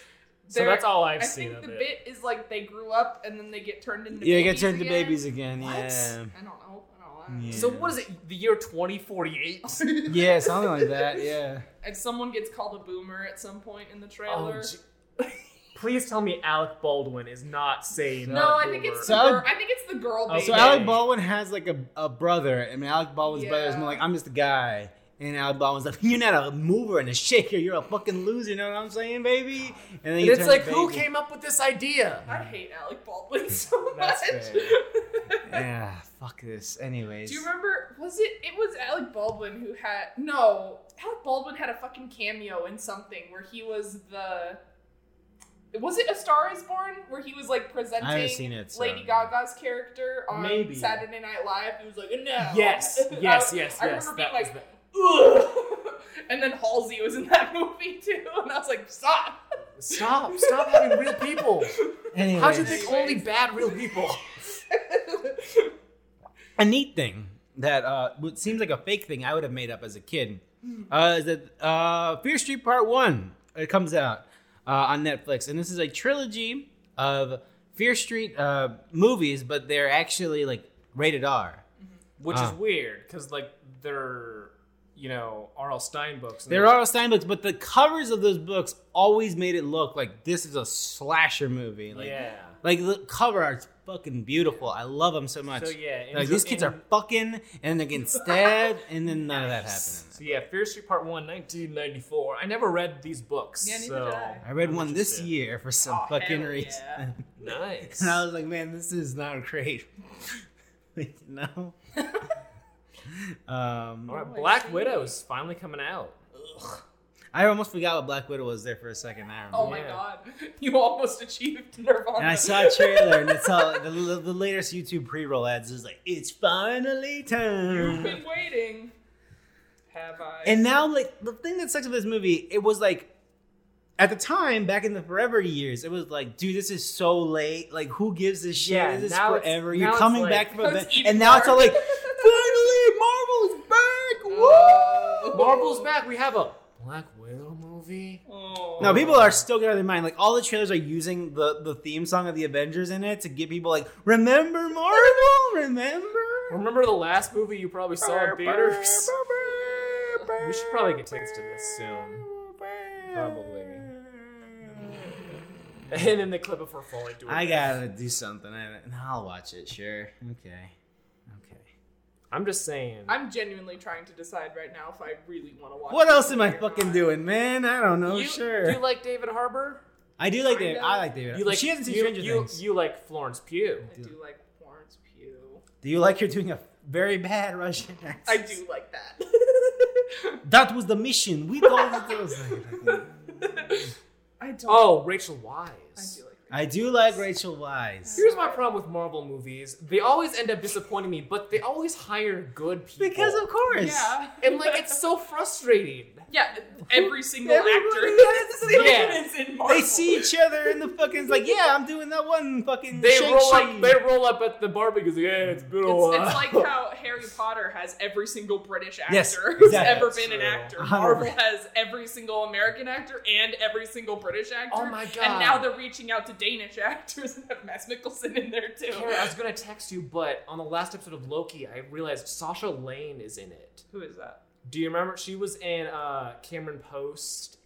So There- that's all I've I seen think the it. bit is like they grew up and then they get turned into Yeah, you babies get turned to again. babies again. What? Yeah. I don't know. I don't know. Yeah. So what is it? The year 2048? Yeah, something like that. Yeah. And someone gets called a boomer at some point in the Oh, trailer. gee- Please tell me Alec Baldwin is not saying no, I think it's the So- girl. I think it's the girl Oh, baby. So Alec Baldwin has like a, a brother. I mean, Alec Baldwin's brother is more like, I'm just a guy. And Alec Baldwin's like, you're not a mover and a shaker. You're a fucking loser. You know what I'm saying, baby? And then And you it's like, who came up with this idea? I hate Alec Baldwin so much. That's fair. Yeah, fuck this. Anyways. Do you remember? Was it? It was Alec Baldwin who had no. Alec Baldwin had a fucking cameo in something where he was the. Was it A Star Is Born where he was like presenting seen it, so- Lady Gaga's character on Maybe. Saturday Night Live? He was like, no. Yes, yes, I- yes, I yes. remember that being like, the- ugh. and then Halsey was in that movie too, and I was like, stop. Stop! Stop having real people. Anyways. How'd you pick only bad real people? a neat thing that uh, what seems like a fake thing I would have made up as a kid uh, is that uh, Fear Street Part One it comes out uh, on Netflix, and this is a trilogy of Fear Street uh, movies, but they're actually like rated R. Which Ah. is weird because like they're you know R.L. Stine books. and There are Stine books, but the covers of those books always made it look like this is a slasher movie. Like, yeah. like the cover art's fucking beautiful. I love them so much. So yeah, like in- these kids are fucking, and they're getting stabbed, and then none of that happening. So yeah, Fear Street Part One, 1994. I never read these books. Yeah, neither so did I. I read I'm one this year for some Oh, fucking hell reason. yeah. Nice. and I was like, man, this is not great. you know? Um, All right, Black see. Widow's finally coming out. I almost forgot what Black Widow was there for a second. I Oh remember. my Yeah. god, you almost achieved Nirvana. And I saw a trailer, and it's all the, the, the latest YouTube pre-roll ads is like, "It's finally time." You've been waiting. Have I? And now, like the thing that sucks about this movie, it was like, at the time, back in the forever years, it was like, dude, this is so late. Like, who gives a shit? Yeah, this is it's- forever. You're coming like- back from a It's event, even and now it's all like, finally, Marvel's back. Woo! Oh. Marvel's back. We have a Black Widow movie. Oh. No, people are still getting out of their mind. Like all the trailers are using the, the theme song of the Avengers in it to get people like, remember Marvel? Remember? Remember the last movie you probably saw in theaters? We should probably get tickets to this soon. Probably. And then the clip of her falling I gotta do something. I, no, I'll watch it. Sure. Okay. Okay. I'm just saying. I'm genuinely trying to decide right now if I really want to watch. What else am I fucking not. doing, man? I don't know. you, sure. Do you like David Harbour? I do like Kinda. David. I like David. You like she hasn't seen you, Stranger you, Things. You like Florence Pugh. I do like Florence Pugh. do you like her doing a very bad Russian accent? I do like that. That was the mission. We told it was I don't. Oh, Rachel Weisz. I do like. I do like Rachel Weisz. Here's my problem with Marvel movies. They always end up disappointing me, but they always hire good people. Because of course. Yeah. And like it's so frustrating. Yeah, every single Everybody actor has is Yeah. in Marvel. They see each other in the fucking like, yeah, I'm doing that one fucking. They Shang-Chi. roll up they roll up at the bar because yeah, it's been a It's, while. it's like how Harry Potter has every single British actor Yes, who's ever That's been an actor. 100%. Marvel has every single American actor and every single British actor. Oh my god. And now they're reaching out to Danish actors and have Mads Mikkelsen in there too. Kara, I was gonna text you, but on the last episode of Loki, I realized Sasha Lane is in it. Who is that? Do you remember? She was in uh, Cameron Post.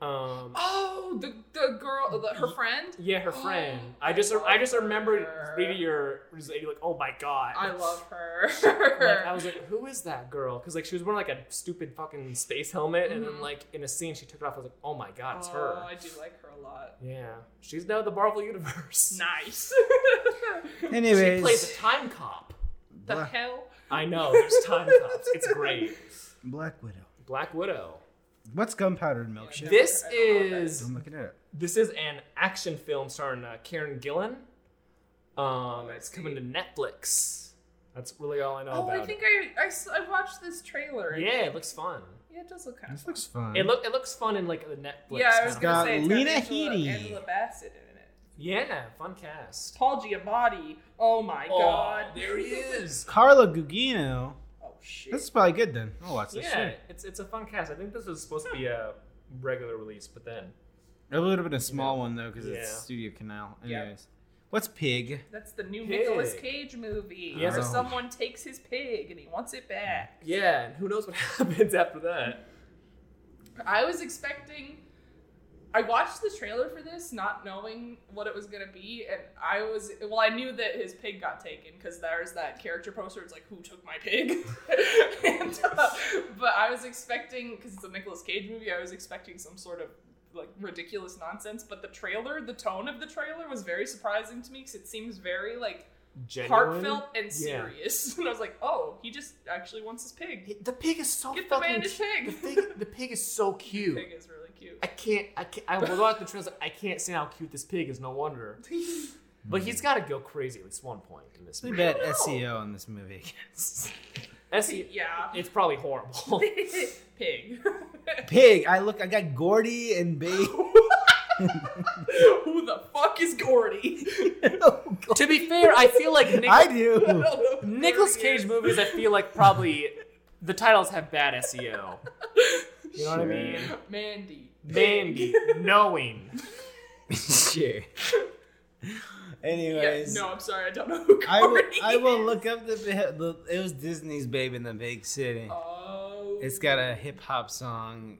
Um, Oh, the the girl, the, her friend. yeah, her friend. I I just love I just remembered her. reading your like, oh my god. I love her. Like, I was like, who is that girl? Because like she was wearing like a stupid fucking space helmet, and then Mhm. like in a scene she took it off. I was like, oh my god, it's oh, her. I do like her a lot. Yeah, she's now the Marvel universe. Nice. Anyways, She plays a time cop. the Black, hell? I know. There's time cops. It's great. Black Widow. Black Widow. What's gunpowdered milkshake? This I don't know what that is I'm looking at it. this is an action film starring uh, Karen Gillan. Um, I it's coming to Netflix. That's really all I know about. Oh, about I think I, I s- I watched this trailer. it. Yeah, it looks fun. Yeah, it does look kind This of. looks fun. It look it looks fun in like the Netflix. Yeah, I was gonna say it's Lena got Angela, Headey. Angela Bassett in it. Yeah, fun cast. Paul Giamatti. Oh my god. there he is. Carla Gugino. Shit. This is probably good then. I'll watch this Yeah, shit. it's it's a fun cast. I think this was supposed to be a regular release, but then A little bit of a small one though, because Yeah. it's Studio Canal. Yeah. Anyways, what's Pig? That's the new Pig. Nicolas Cage movie Yes. where Oh. someone takes his pig and he wants it back. yeah, and who knows what happens after that. I was expecting. I watched the trailer for this, not knowing what it was gonna be, and I was well. I knew that his pig got taken because there's that character poster. It's like, "Who took my pig?" and, uh, but I was expecting because it's a Nicolas Cage movie. I was expecting some sort of like ridiculous nonsense. But the trailer, the tone of the trailer, was very surprising to me because it seems very like Genuine. heartfelt and Yeah. serious. And I was like, "Oh, he just actually wants his pig." The pig is so Get the fucking man his pig. The pig, the pig is so cute. Pig is really cute. I can't. I can't. I was watching the trailer. I can't see how cute this pig is. No wonder. But he's got to go crazy at least one point in this Pretty movie. bad know. SEO in this movie. Essie, yeah. it's probably horrible. Pig. Pig. I look. I got Gordy and Babe. Who the fuck is Gordy? Oh, to be fair, I feel like Nic- I do. Nicolas Cage movies. I feel like probably the titles have bad SEO. You know what I mean? Mandy. Mandy, knowing. sure. Yeah, Anyways, no, I'm sorry, I don't know who Gordy I will. I will look up the, the. It was Disney's Babe in the Big City. Oh. It's got a hip hop song,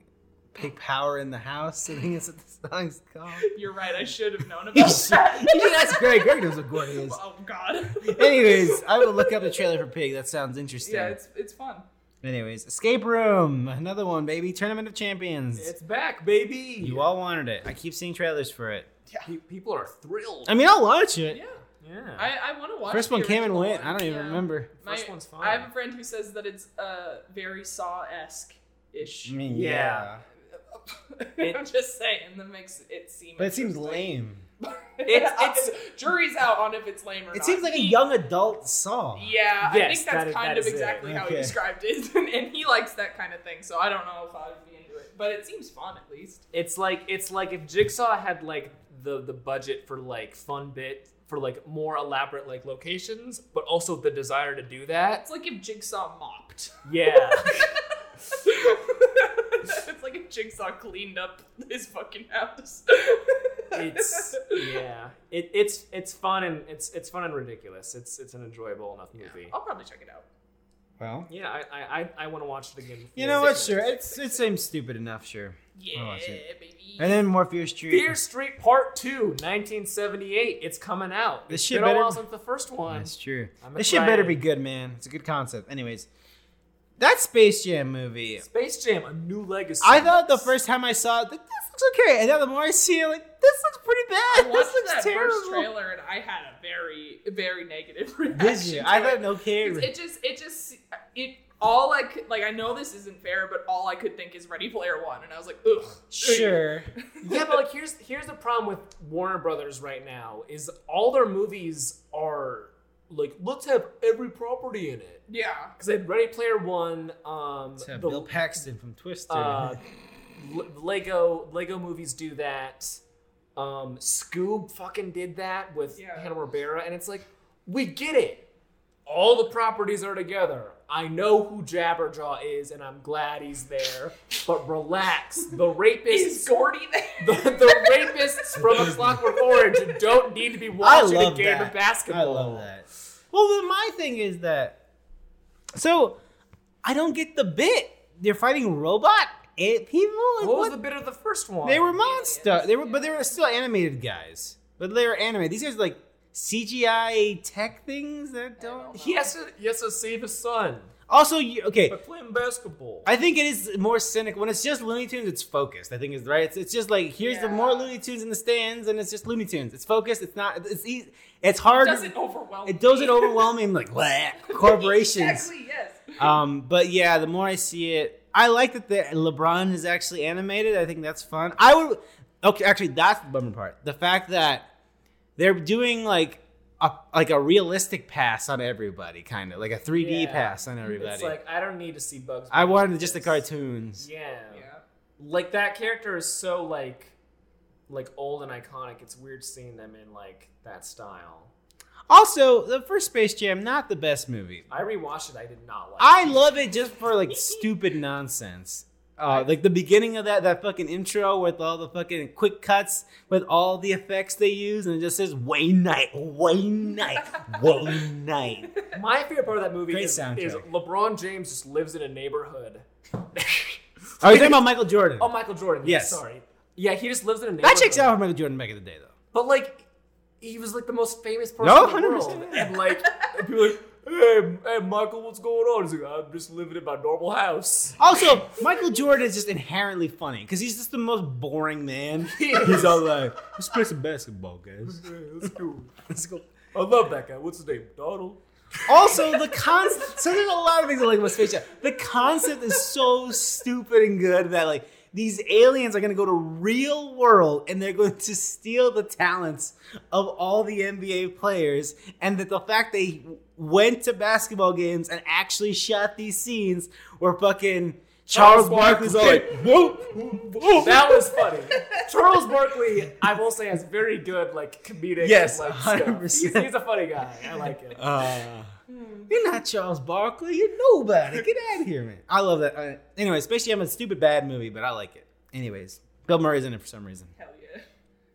"Pig Power in the House." I think it's what the song's called. You're right, I should have known about that. That's great. ask Greg. Greg knows what Gordy is. Oh god. Anyways, I will look up the trailer for Pig. That sounds interesting. Yeah, it's it's fun. Anyways, Escape Room, another one, baby. Tournament of Champions. It's back, baby. you all wanted it. I keep seeing trailers for it. Pe- people are thrilled. I mean, I'll watch it. Yeah. yeah. I, I want to watch First one came and went. one. I don't even remember. My- First one's fine. I have a friend who says that it's uh very Saw esque ish. I mean, Yeah. yeah. It- I'm just saying that makes it seem. But it seems lame. It's- it's- jury's out on if it's lame or not. It seems like a young adult song. Yeah, I Yes, think that that's is- kind that of is it. exactly how he Okay. described it, and, and he likes that kind of thing. So I don't know if I would be into it, but it seems fun at least. It's like it's like if Jigsaw had like the the budget for like fun bit for like more elaborate like locations, but also the desire to do that. It's like if Jigsaw mopped. Yeah. it's like if Jigsaw cleaned up his fucking house. It's yeah. It, it's it's fun and it's it's fun and ridiculous. It's it's an enjoyable enough movie. I'll probably check it out. Well, Yeah, I I, I, I want to watch it again. you know what? Sure, it's it seems stupid enough. Sure. Yeah, watch it. baby. And then more Fear Street. Fear Street Part 2, 1978. It's coming out. This It's shit been a better- while since the first one. That's true. I'm This shit better be good, man. It's a good concept. Anyways, that Space Jam movie. Space Jam: A New Legacy. I thought the first time I saw it, like, this looks okay, and then the more I see it, like this looks pretty I bad. watched This looks that terrible. first trailer and I had a very, very negative reaction. Did you? I had no okay. 'Cause It just, it just, it. All I could, like, I know this isn't fair, but all I could think is Ready Player One, and I was like, ugh. Sure. yeah, but like here's here's the problem with Warner Brothers right now is all their movies are like let's have every property in it Yeah. because they had Ready Player One, um, It's, the, Bill Paxton from Twister. uh, L- Lego Lego movies do that. Um, Scoob fucking did that with Yeah. Hanna Barbera, and it's like we get it. All the properties are together. I know who Jabberjaw is, and I'm glad he's there. But relax, the rapists Is Gordy there? the, the rapists from A Clockwork Orange don't need to be watching a game that. of basketball. I love that. Well, then my thing is that. So, I don't get the bit. They're fighting robot a- people. Like, What was what? the bit of the first one? They were monster. Aliens, They were, but they were still animated guys. But they were animated. These guys are like CGI tech things that don't. He has to. He has to save his son Also, you, okay. by playing basketball. I think it is more cynical when it's just Looney Tunes. It's focused. I think is right. It's, it's just like here's the more Looney Tunes in the stands, and it's just Looney Tunes. It's focused. It's not. It's easy. It's hard. It Doesn't overwhelm. it doesn't overwhelm me. I'm like "Bleh." corporations. exactly. Yes. Um, but yeah, the more I see it, I like that the LeBron is actually animated. I think that's fun. I would. Okay, actually, that's the bummer part. The fact that they're doing like a like a realistic pass on everybody, kind of like a 3D Yeah. pass on everybody. It's like I don't need to see Bugs. I Bunny wanted just the cartoons. Yeah. Yeah. Like that character is so like, like old and iconic. It's weird seeing them in like that style. Also, the first Space Jam, not the best movie. I rewatched it. I did not like. I it. love it just for like stupid nonsense. Uh, like the beginning of that that fucking intro with all the fucking quick cuts with all the effects they use, and it just says Wayne Knight, Wayne Knight, Wayne Knight. My favorite part of that movie Great is, is LeBron James just lives in a neighborhood. Are you talking about Michael Jordan? Oh, Michael Jordan. Yes. Sorry. Yeah, he just lives in a neighborhood. that checks out for Michael Jordan back in the day, though. But like, he was like the most famous person No, in the world, 100%. and like, and people like, hey, hey, Michael, what's going on? He's like, I'm just living in my normal house. Also, Michael Jordan is just inherently funny because he's just the most boring man. He. He's all like, "Let's play some basketball, guys. Let's go. Let's go." I love that guy. What's his name? Donald. Also, the concept. So there's a lot of things I like about Space Jam. The concept is so stupid and good that like these aliens are gonna go to real world and they're going to steal the talents of all the NBA players, and that the fact they went to basketball games and actually shot these scenes were fucking Charles, Charles Barkley's all Barkley. like, whoa, whoa. That was funny. Charles Barkley, I will say, has very good like comedic. Yes, like, 100%. He's, he's a funny guy. I like him. Uh, you're not Charles Barkley. You're nobody. Get out of here, man. I love that. Uh, anyway, Space Jam is a stupid bad movie, but I like it. Anyways, Bill Murray's in it for some reason. Hell yeah.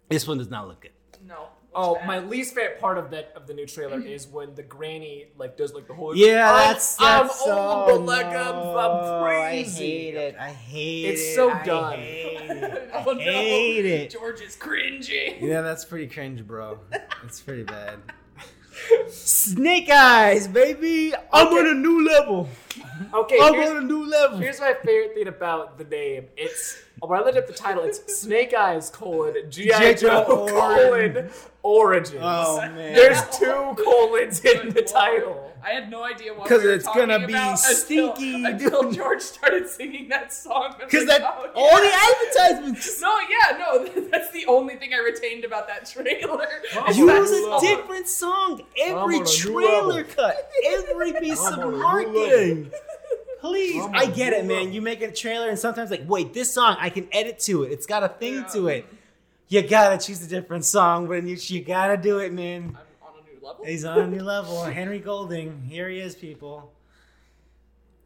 This one does not look good. No. Oh, What's my least favorite part of that of the new trailer is when the granny like does like the whole Yeah, I'm- that's, I'm that's old, so but like I'm. I'm crazy. I hate it. I hate It's it. It's so I done. Hate it. I Oh, no. hate it. George is cringy. Yeah, that's pretty cringe, bro. It's pretty bad. Snake eyes, baby. I'm Okay. on a new level. Okay, I'm on a new level. here's my favorite thing about the name. It's when I looked up the title, it's Snake Eyes colon G.I. Joe Joe colon Origins. Oh man. There's two colons in the title. Lord. I had no idea what 'Cause we were it's talking gonna be about stinky, until, until. George started singing that song. Because like, that oh, all yeah. the advertisements. No, yeah, no, that's the only thing I retained about that trailer. Oh, Use a different song. Every on a new trailer cut, every piece of on a new marketing. Please, I'm on I a get it, man. You make a trailer, and sometimes like, wait, this song I can edit to it. It's got a thing Yeah. to it. You gotta choose a different song, but you you gotta do it, man. I'm on a new level. He's on a new level. Henry Golding, here he is, people.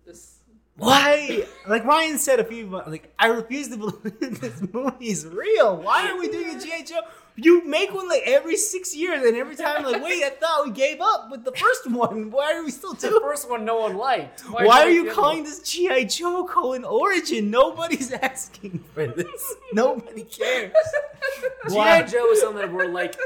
This, Why? Like Ryan said a few, mo- like I refuse to believe this movie is real. Why are we doing a GI Joe? You make one like every six years, and every time like, wait, I thought we gave up with the first one. Why are we still The doing? first one no one liked. Why, are you calling one? this GI Joe colon Origin? Nobody's asking for this. Nobody cares. Why? G.I. Joe is something that we're like,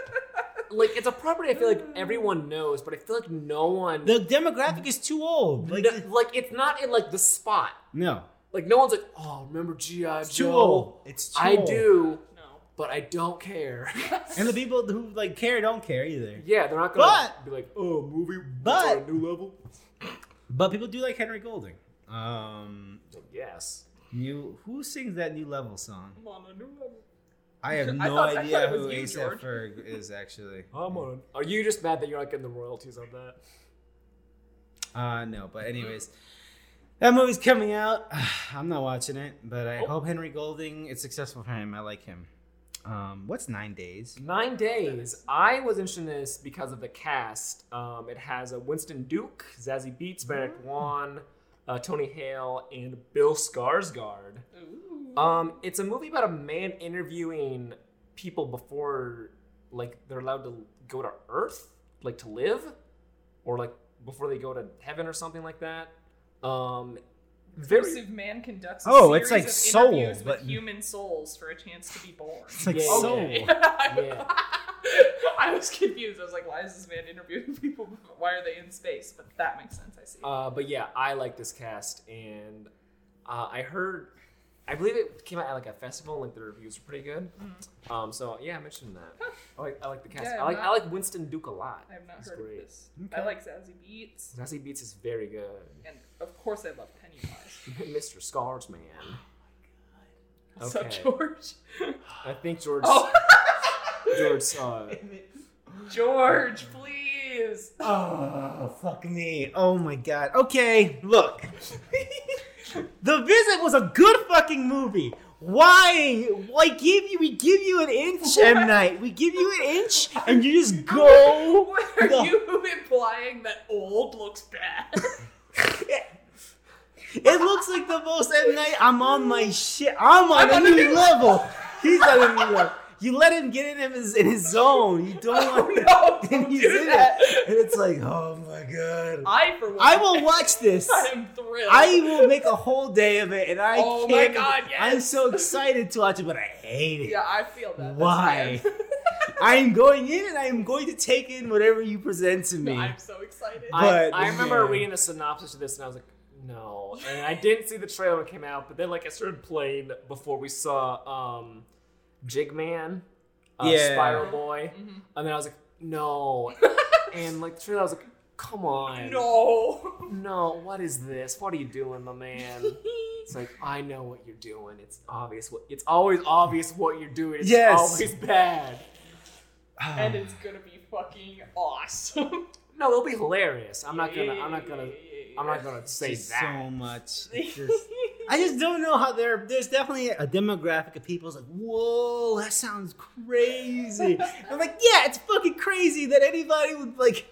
like it's a property I feel like everyone knows, but I feel like no one, The demographic is too old. Like, no- like it's not in like the spot. no, Like no one's like, oh, remember G.I. it's too Joe? old. It's too I old. do, no. but I don't care. And the people who like care don't care either. yeah, they're not gonna But- be like, oh, movie, but- a new level. But people do like Henry Golding. Um, Yes. new who sings that new level song? I'm on a new level. I have no I idea thought it who was you, ASAP George. Ferg is actually. I'm on. Are you just mad that you're not getting the royalties on that? Uh no, but anyways, that movie's coming out. I'm not watching it, but I Oh. hope Henry Golding it's successful for him. I like him. Um, what's nine days? Nine Days. I was interested in this because of the cast. Um, it has a Winston Duke, Zazie Beetz, Benedict Wong, uh, Tony Hale, and Bill Skarsgård. Ooh. Um, it's a movie about a man interviewing people before, like, they're allowed to go to Earth, like to live, or like before they go to heaven or something like that. Um, very man conducts a Oh, it's like of Soul, but- with human souls for a chance to be born. It's like Yeah, Soul. okay. Yeah. I was confused. I was like, why is this man interviewing people? Why are they in space? But that makes sense. I see. Uh, but yeah, I like this cast, and uh, I heard, I believe it came out at like a festival, like the reviews were pretty good. Um, so yeah, I mentioned that. I like, I like the cast. Yeah, I like, I'm I like Winston Duke a lot. I have not He's heard great. of this. Okay. I like Zazie Beetz, Zazie Beetz is very good. and of course, I love Pennywise. Mr. Scarsman. What's up, Okay. George? I think George oh, George saw it. George, please. Oh fuck me! Oh my god. Okay, look. the visit was a good fucking movie. Why? Why give you? We give you an inch, M Night. We give you an inch, and you just go. What are No. you implying that old looks bad? It looks like the most M Night. I'm on my shit. I'm on I'm a on new new level. He's on a new level. You let him get in his in his zone. You don't Oh, want no, and don't he's do in that. it, and it's like, oh my god. I, for one, I will watch this. I am thrilled. I will make a whole day of it, and I Oh my can't. God, Yes. I'm so excited to watch it, but I hate it. Yeah, I feel that. Why? I am going in, and I am going to take in whatever you present to me. I'm so excited. I, But, I remember man. reading the synopsis of this, and I was like, no. And I didn't see the trailer when it came out, but then like I started playing before we saw um, Jigman, uh, Yeah. Spiral Boy, Mhm. and then I was like, no. and like the trailer, I was like, come on. no. No, what is this? What are you doing, my man? It's like I know what you're doing. It's obvious. What it's always obvious what you're doing. It's Yes. always bad. and it's gonna be fucking awesome. No, it'll be hilarious. I'm not gonna. I'm not gonna. I'm not gonna say just that. so much. It's just- I just don't know how there. There's definitely a demographic of people who's like, "Whoa, that sounds crazy." I'm like, "Yeah, it's fucking crazy that anybody would like."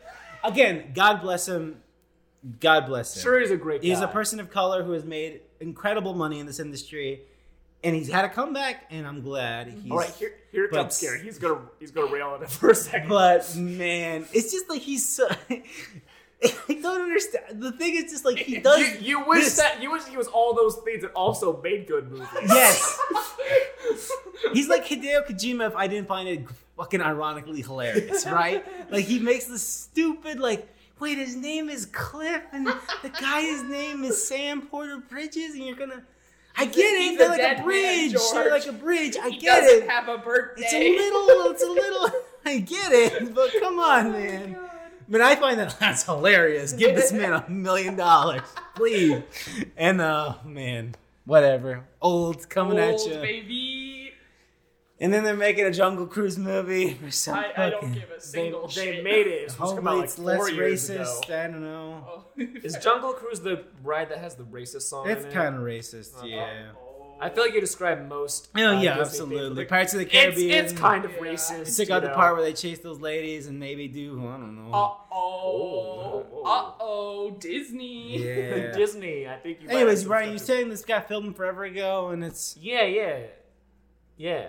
Again, God bless him. God bless him. Sure, he's a great. He's guy. a person of color who has made incredible money in this industry, and he's had a comeback, and I'm glad. He's, All right, here, here but- comes Scary. He's gonna he's gonna rail on it for a second. But man, it's just like he's so. I don't understand. The thing is just like he does. you, you wish this- that you wish he was all those things and also made good movies. Yes. He's like Hideo Kojima if I didn't find it fucking ironically hilarious, right? Like he makes this stupid like wait, his name is Cliff, and the guy's name is Sam Porter Bridges, and you're gonna. I get it. They're like a man, bridge. They're George. like a bridge. I he get it. have a birthday. It's a little. It's a little. I get it, but come on, Oh man. God. But I find that that's hilarious. Give this man a million dollars, please. And uh, man, whatever. Old coming at you. baby. And then they're making a Jungle Cruise movie. Or I, I don't give a They, single they shit. made it. It's supposed to come out Hopefully like four less years racist. ago. I don't know. Oh. Is Jungle Cruise the ride that has the racist song? It's in it? kind of racist, Oh. yeah. I feel like you describe most. Oh uh, yeah, Disney absolutely. things. Pirates of the Caribbean. it's kind of Yeah. racist. They took out the part where they chase those ladies and maybe do I don't know. Uh oh. Uh oh. Disney. yeah. Disney. I think you. Anyways, some Ryan, you to- saying this got filmed forever ago, and it's Yeah, yeah, yeah.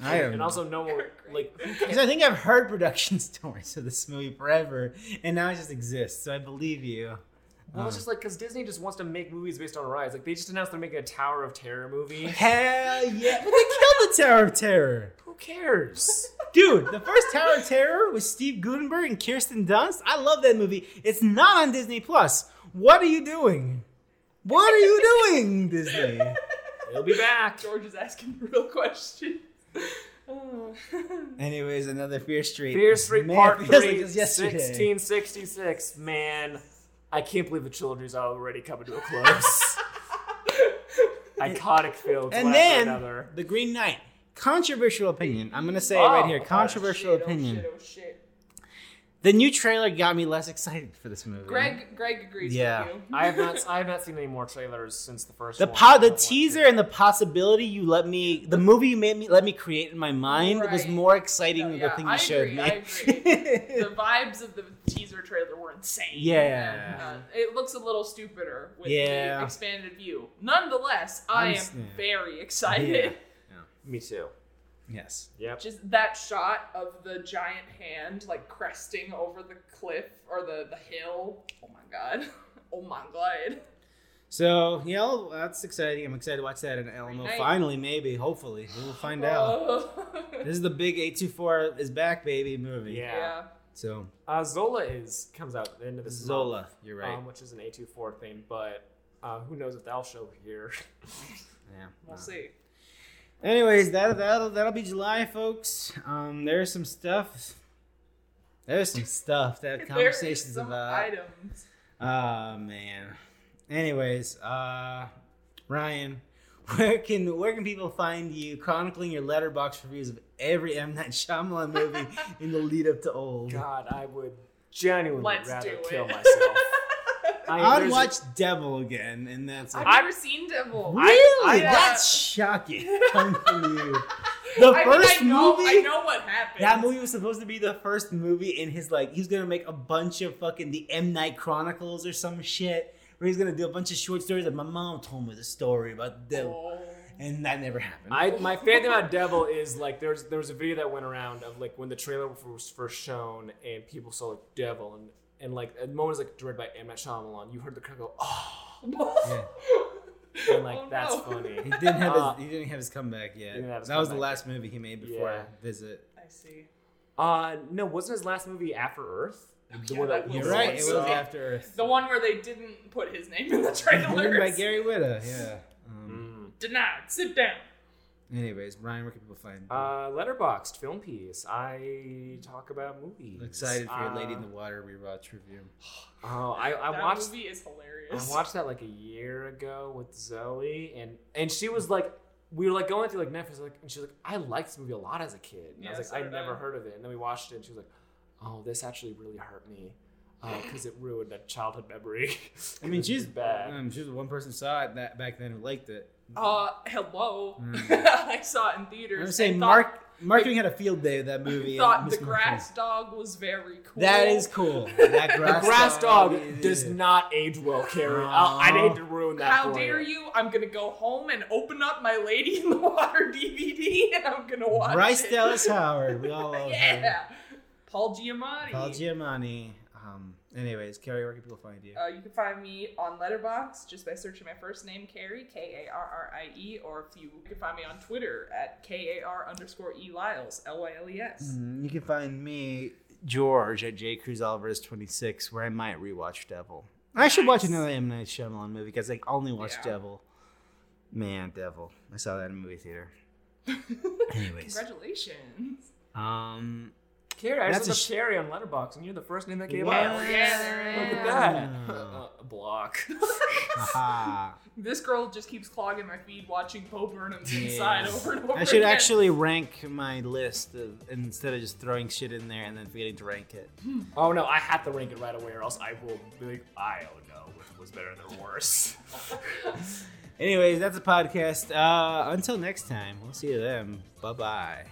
I don't and also no more like Because? I think I've heard production stories of this movie forever, and now it just exists. So I believe you. Well, it's Um, just like because Disney just wants to make movies based on rides. Like they just announced they're making a Tower of Terror movie. Hell yeah! But they killed the Tower of Terror, Who cares? dude. The first Tower of Terror was Steve Guttenberg and Kirsten Dunst. I love that movie. It's not on Disney Plus. What are you doing? What are you doing, Disney? It'll be back. George is asking the real question. Oh. Anyways, another Fear Street. Fear Street Man, Part feels like Three, it was yesterday. 1666. Man, I can't believe the trilogy's already coming to a close. Iconic films. And then another. the Green Knight. Controversial opinion. I'm gonna say it right Oh, here. oh, Controversial shit, oh, opinion. Oh shit, oh shit. The new trailer got me less excited for this movie. Greg, Greg agrees Yeah. with you. I have not. I have not seen any more trailers since the first. The one. po- the teaser and the possibility you let me the movie you made me let me create in my mind was more exciting No, than yeah, the thing you I showed agree, me. I the vibes of the teaser trailer were insane. Yeah. And, uh, it looks a little stupider with Yeah. the expanded view. Nonetheless, I am Understand. very excited. Me too. Yes. Yep. Just that shot of the giant hand like cresting over the cliff or the, the hill. Oh my god. Oh my god. So yeah, well, that's exciting. I'm excited to watch that in Elmo. Green Knight. Finally, maybe, hopefully, we will find out. Oh. This is the big eight two four is back, baby movie. Yeah. yeah. So Uh, Zola is comes out at the end of this Zola, month, you're right. um, which is an A24 thing, but uh, who knows if that'll show here. yeah. We'll uh, see. Anyways, that that'll that'll be July, folks. Um, there's some stuff. There's some stuff to have There is conversations some about. items. Oh man. Anyways, uh Ryan, where can where can people find you chronicling your Letterboxd reviews of every M Night Shyamalan movie in the lead up to old? God, I would genuinely Let's rather kill myself. I, I'd there's- watch Devil again, and that's it. I've never seen Devil. really I- uh, that's shocking coming from you. The I mean, first I know, movie. I know what happened. That movie was supposed to be the first movie in his like he's gonna make a bunch of fucking the M Night Chronicles or some shit where he's gonna do a bunch of short stories like my mom told me the story about the devil Oh. and that never happened. I my favorite thing about Devil is like there's there was a video that went around of like when the trailer was first shown and people saw like Devil and and like a moment was like directed by M Night Shyamalan. You heard the crowd go oh, and like Oh, that's no. funny. he didn't have Uh, his he didn't have his comeback yet. didn't his that was the comeback last movie he made before Yeah. Visit. I see. Uh no, wasn't his last movie After Earth? The yeah, one that he You're right. It was was. After Earth. The one where they didn't put his name in the trailer. Written by Gary Whitta. Yeah. Um, Mm. Denied. Sit down. Anyways, Ryan, where can people find? you? Uh, Letterboxd film piece. I talk about movies. Excited for your Lady in Uh, the Water rewatch review. Oh, I, I that watched. movie is hilarious. I watched that like a year ago with Zoe, and and she was like, we were like going through like Netflix, like, and she was like, I liked this movie a lot as a kid. And I was like, I never heard of it, and then we watched it, and she was like, Oh, this actually really hurt me because it ruined a childhood memory. I mean, she's bad. Um, she was the one person saw it that back then who liked it. Uh, hello. Mm. I saw it in theaters. I'm saying and Mark marketing had a field day with that movie. Thought the Marketing. grass dog was very cool. That is cool. That The grass, grass dog does not age well, Karen. I'll- I'd hate to ruin that. How for dare you? I'm gonna go home and open up my Lady in the Water DVD and I'm gonna watch Bryce it. Dallas Howard. We all love her. yeah. Paul Giamatti. Paul Giamatti. Um. Anyways, Carrie, where can people find you? Uh, you can find me on Letterboxd just by searching my first name, Carrie, K A R R I E, or if you, you can find me on Twitter at K A R underscore E Lyles, L Y L E S. Mm, you can find me George at J Cruz Alvarez twenty six, where I might rewatch Devil. I should watch another M Night Shyamalan movie because I only watched Yeah. Devil. Man, Devil! I saw that in a movie theater. Anyways, Congratulations. um, Carrie, I That's just a looked up Carrie on Letterboxd, and you're the first name that came What? up. Yeah, there Look at that. Wow. Uh, block. haha. This girl just keeps clogging my feed watching Bo Burnham's Yeah. inside over and over I should again. actually rank my list of, instead of just throwing shit in there and then forgetting to rank it. oh no, I have to rank it right away, or else I will be like, I don't know which was better than worse. Anyways, that's a podcast. Uh, until next time, we'll see you then. Bye bye.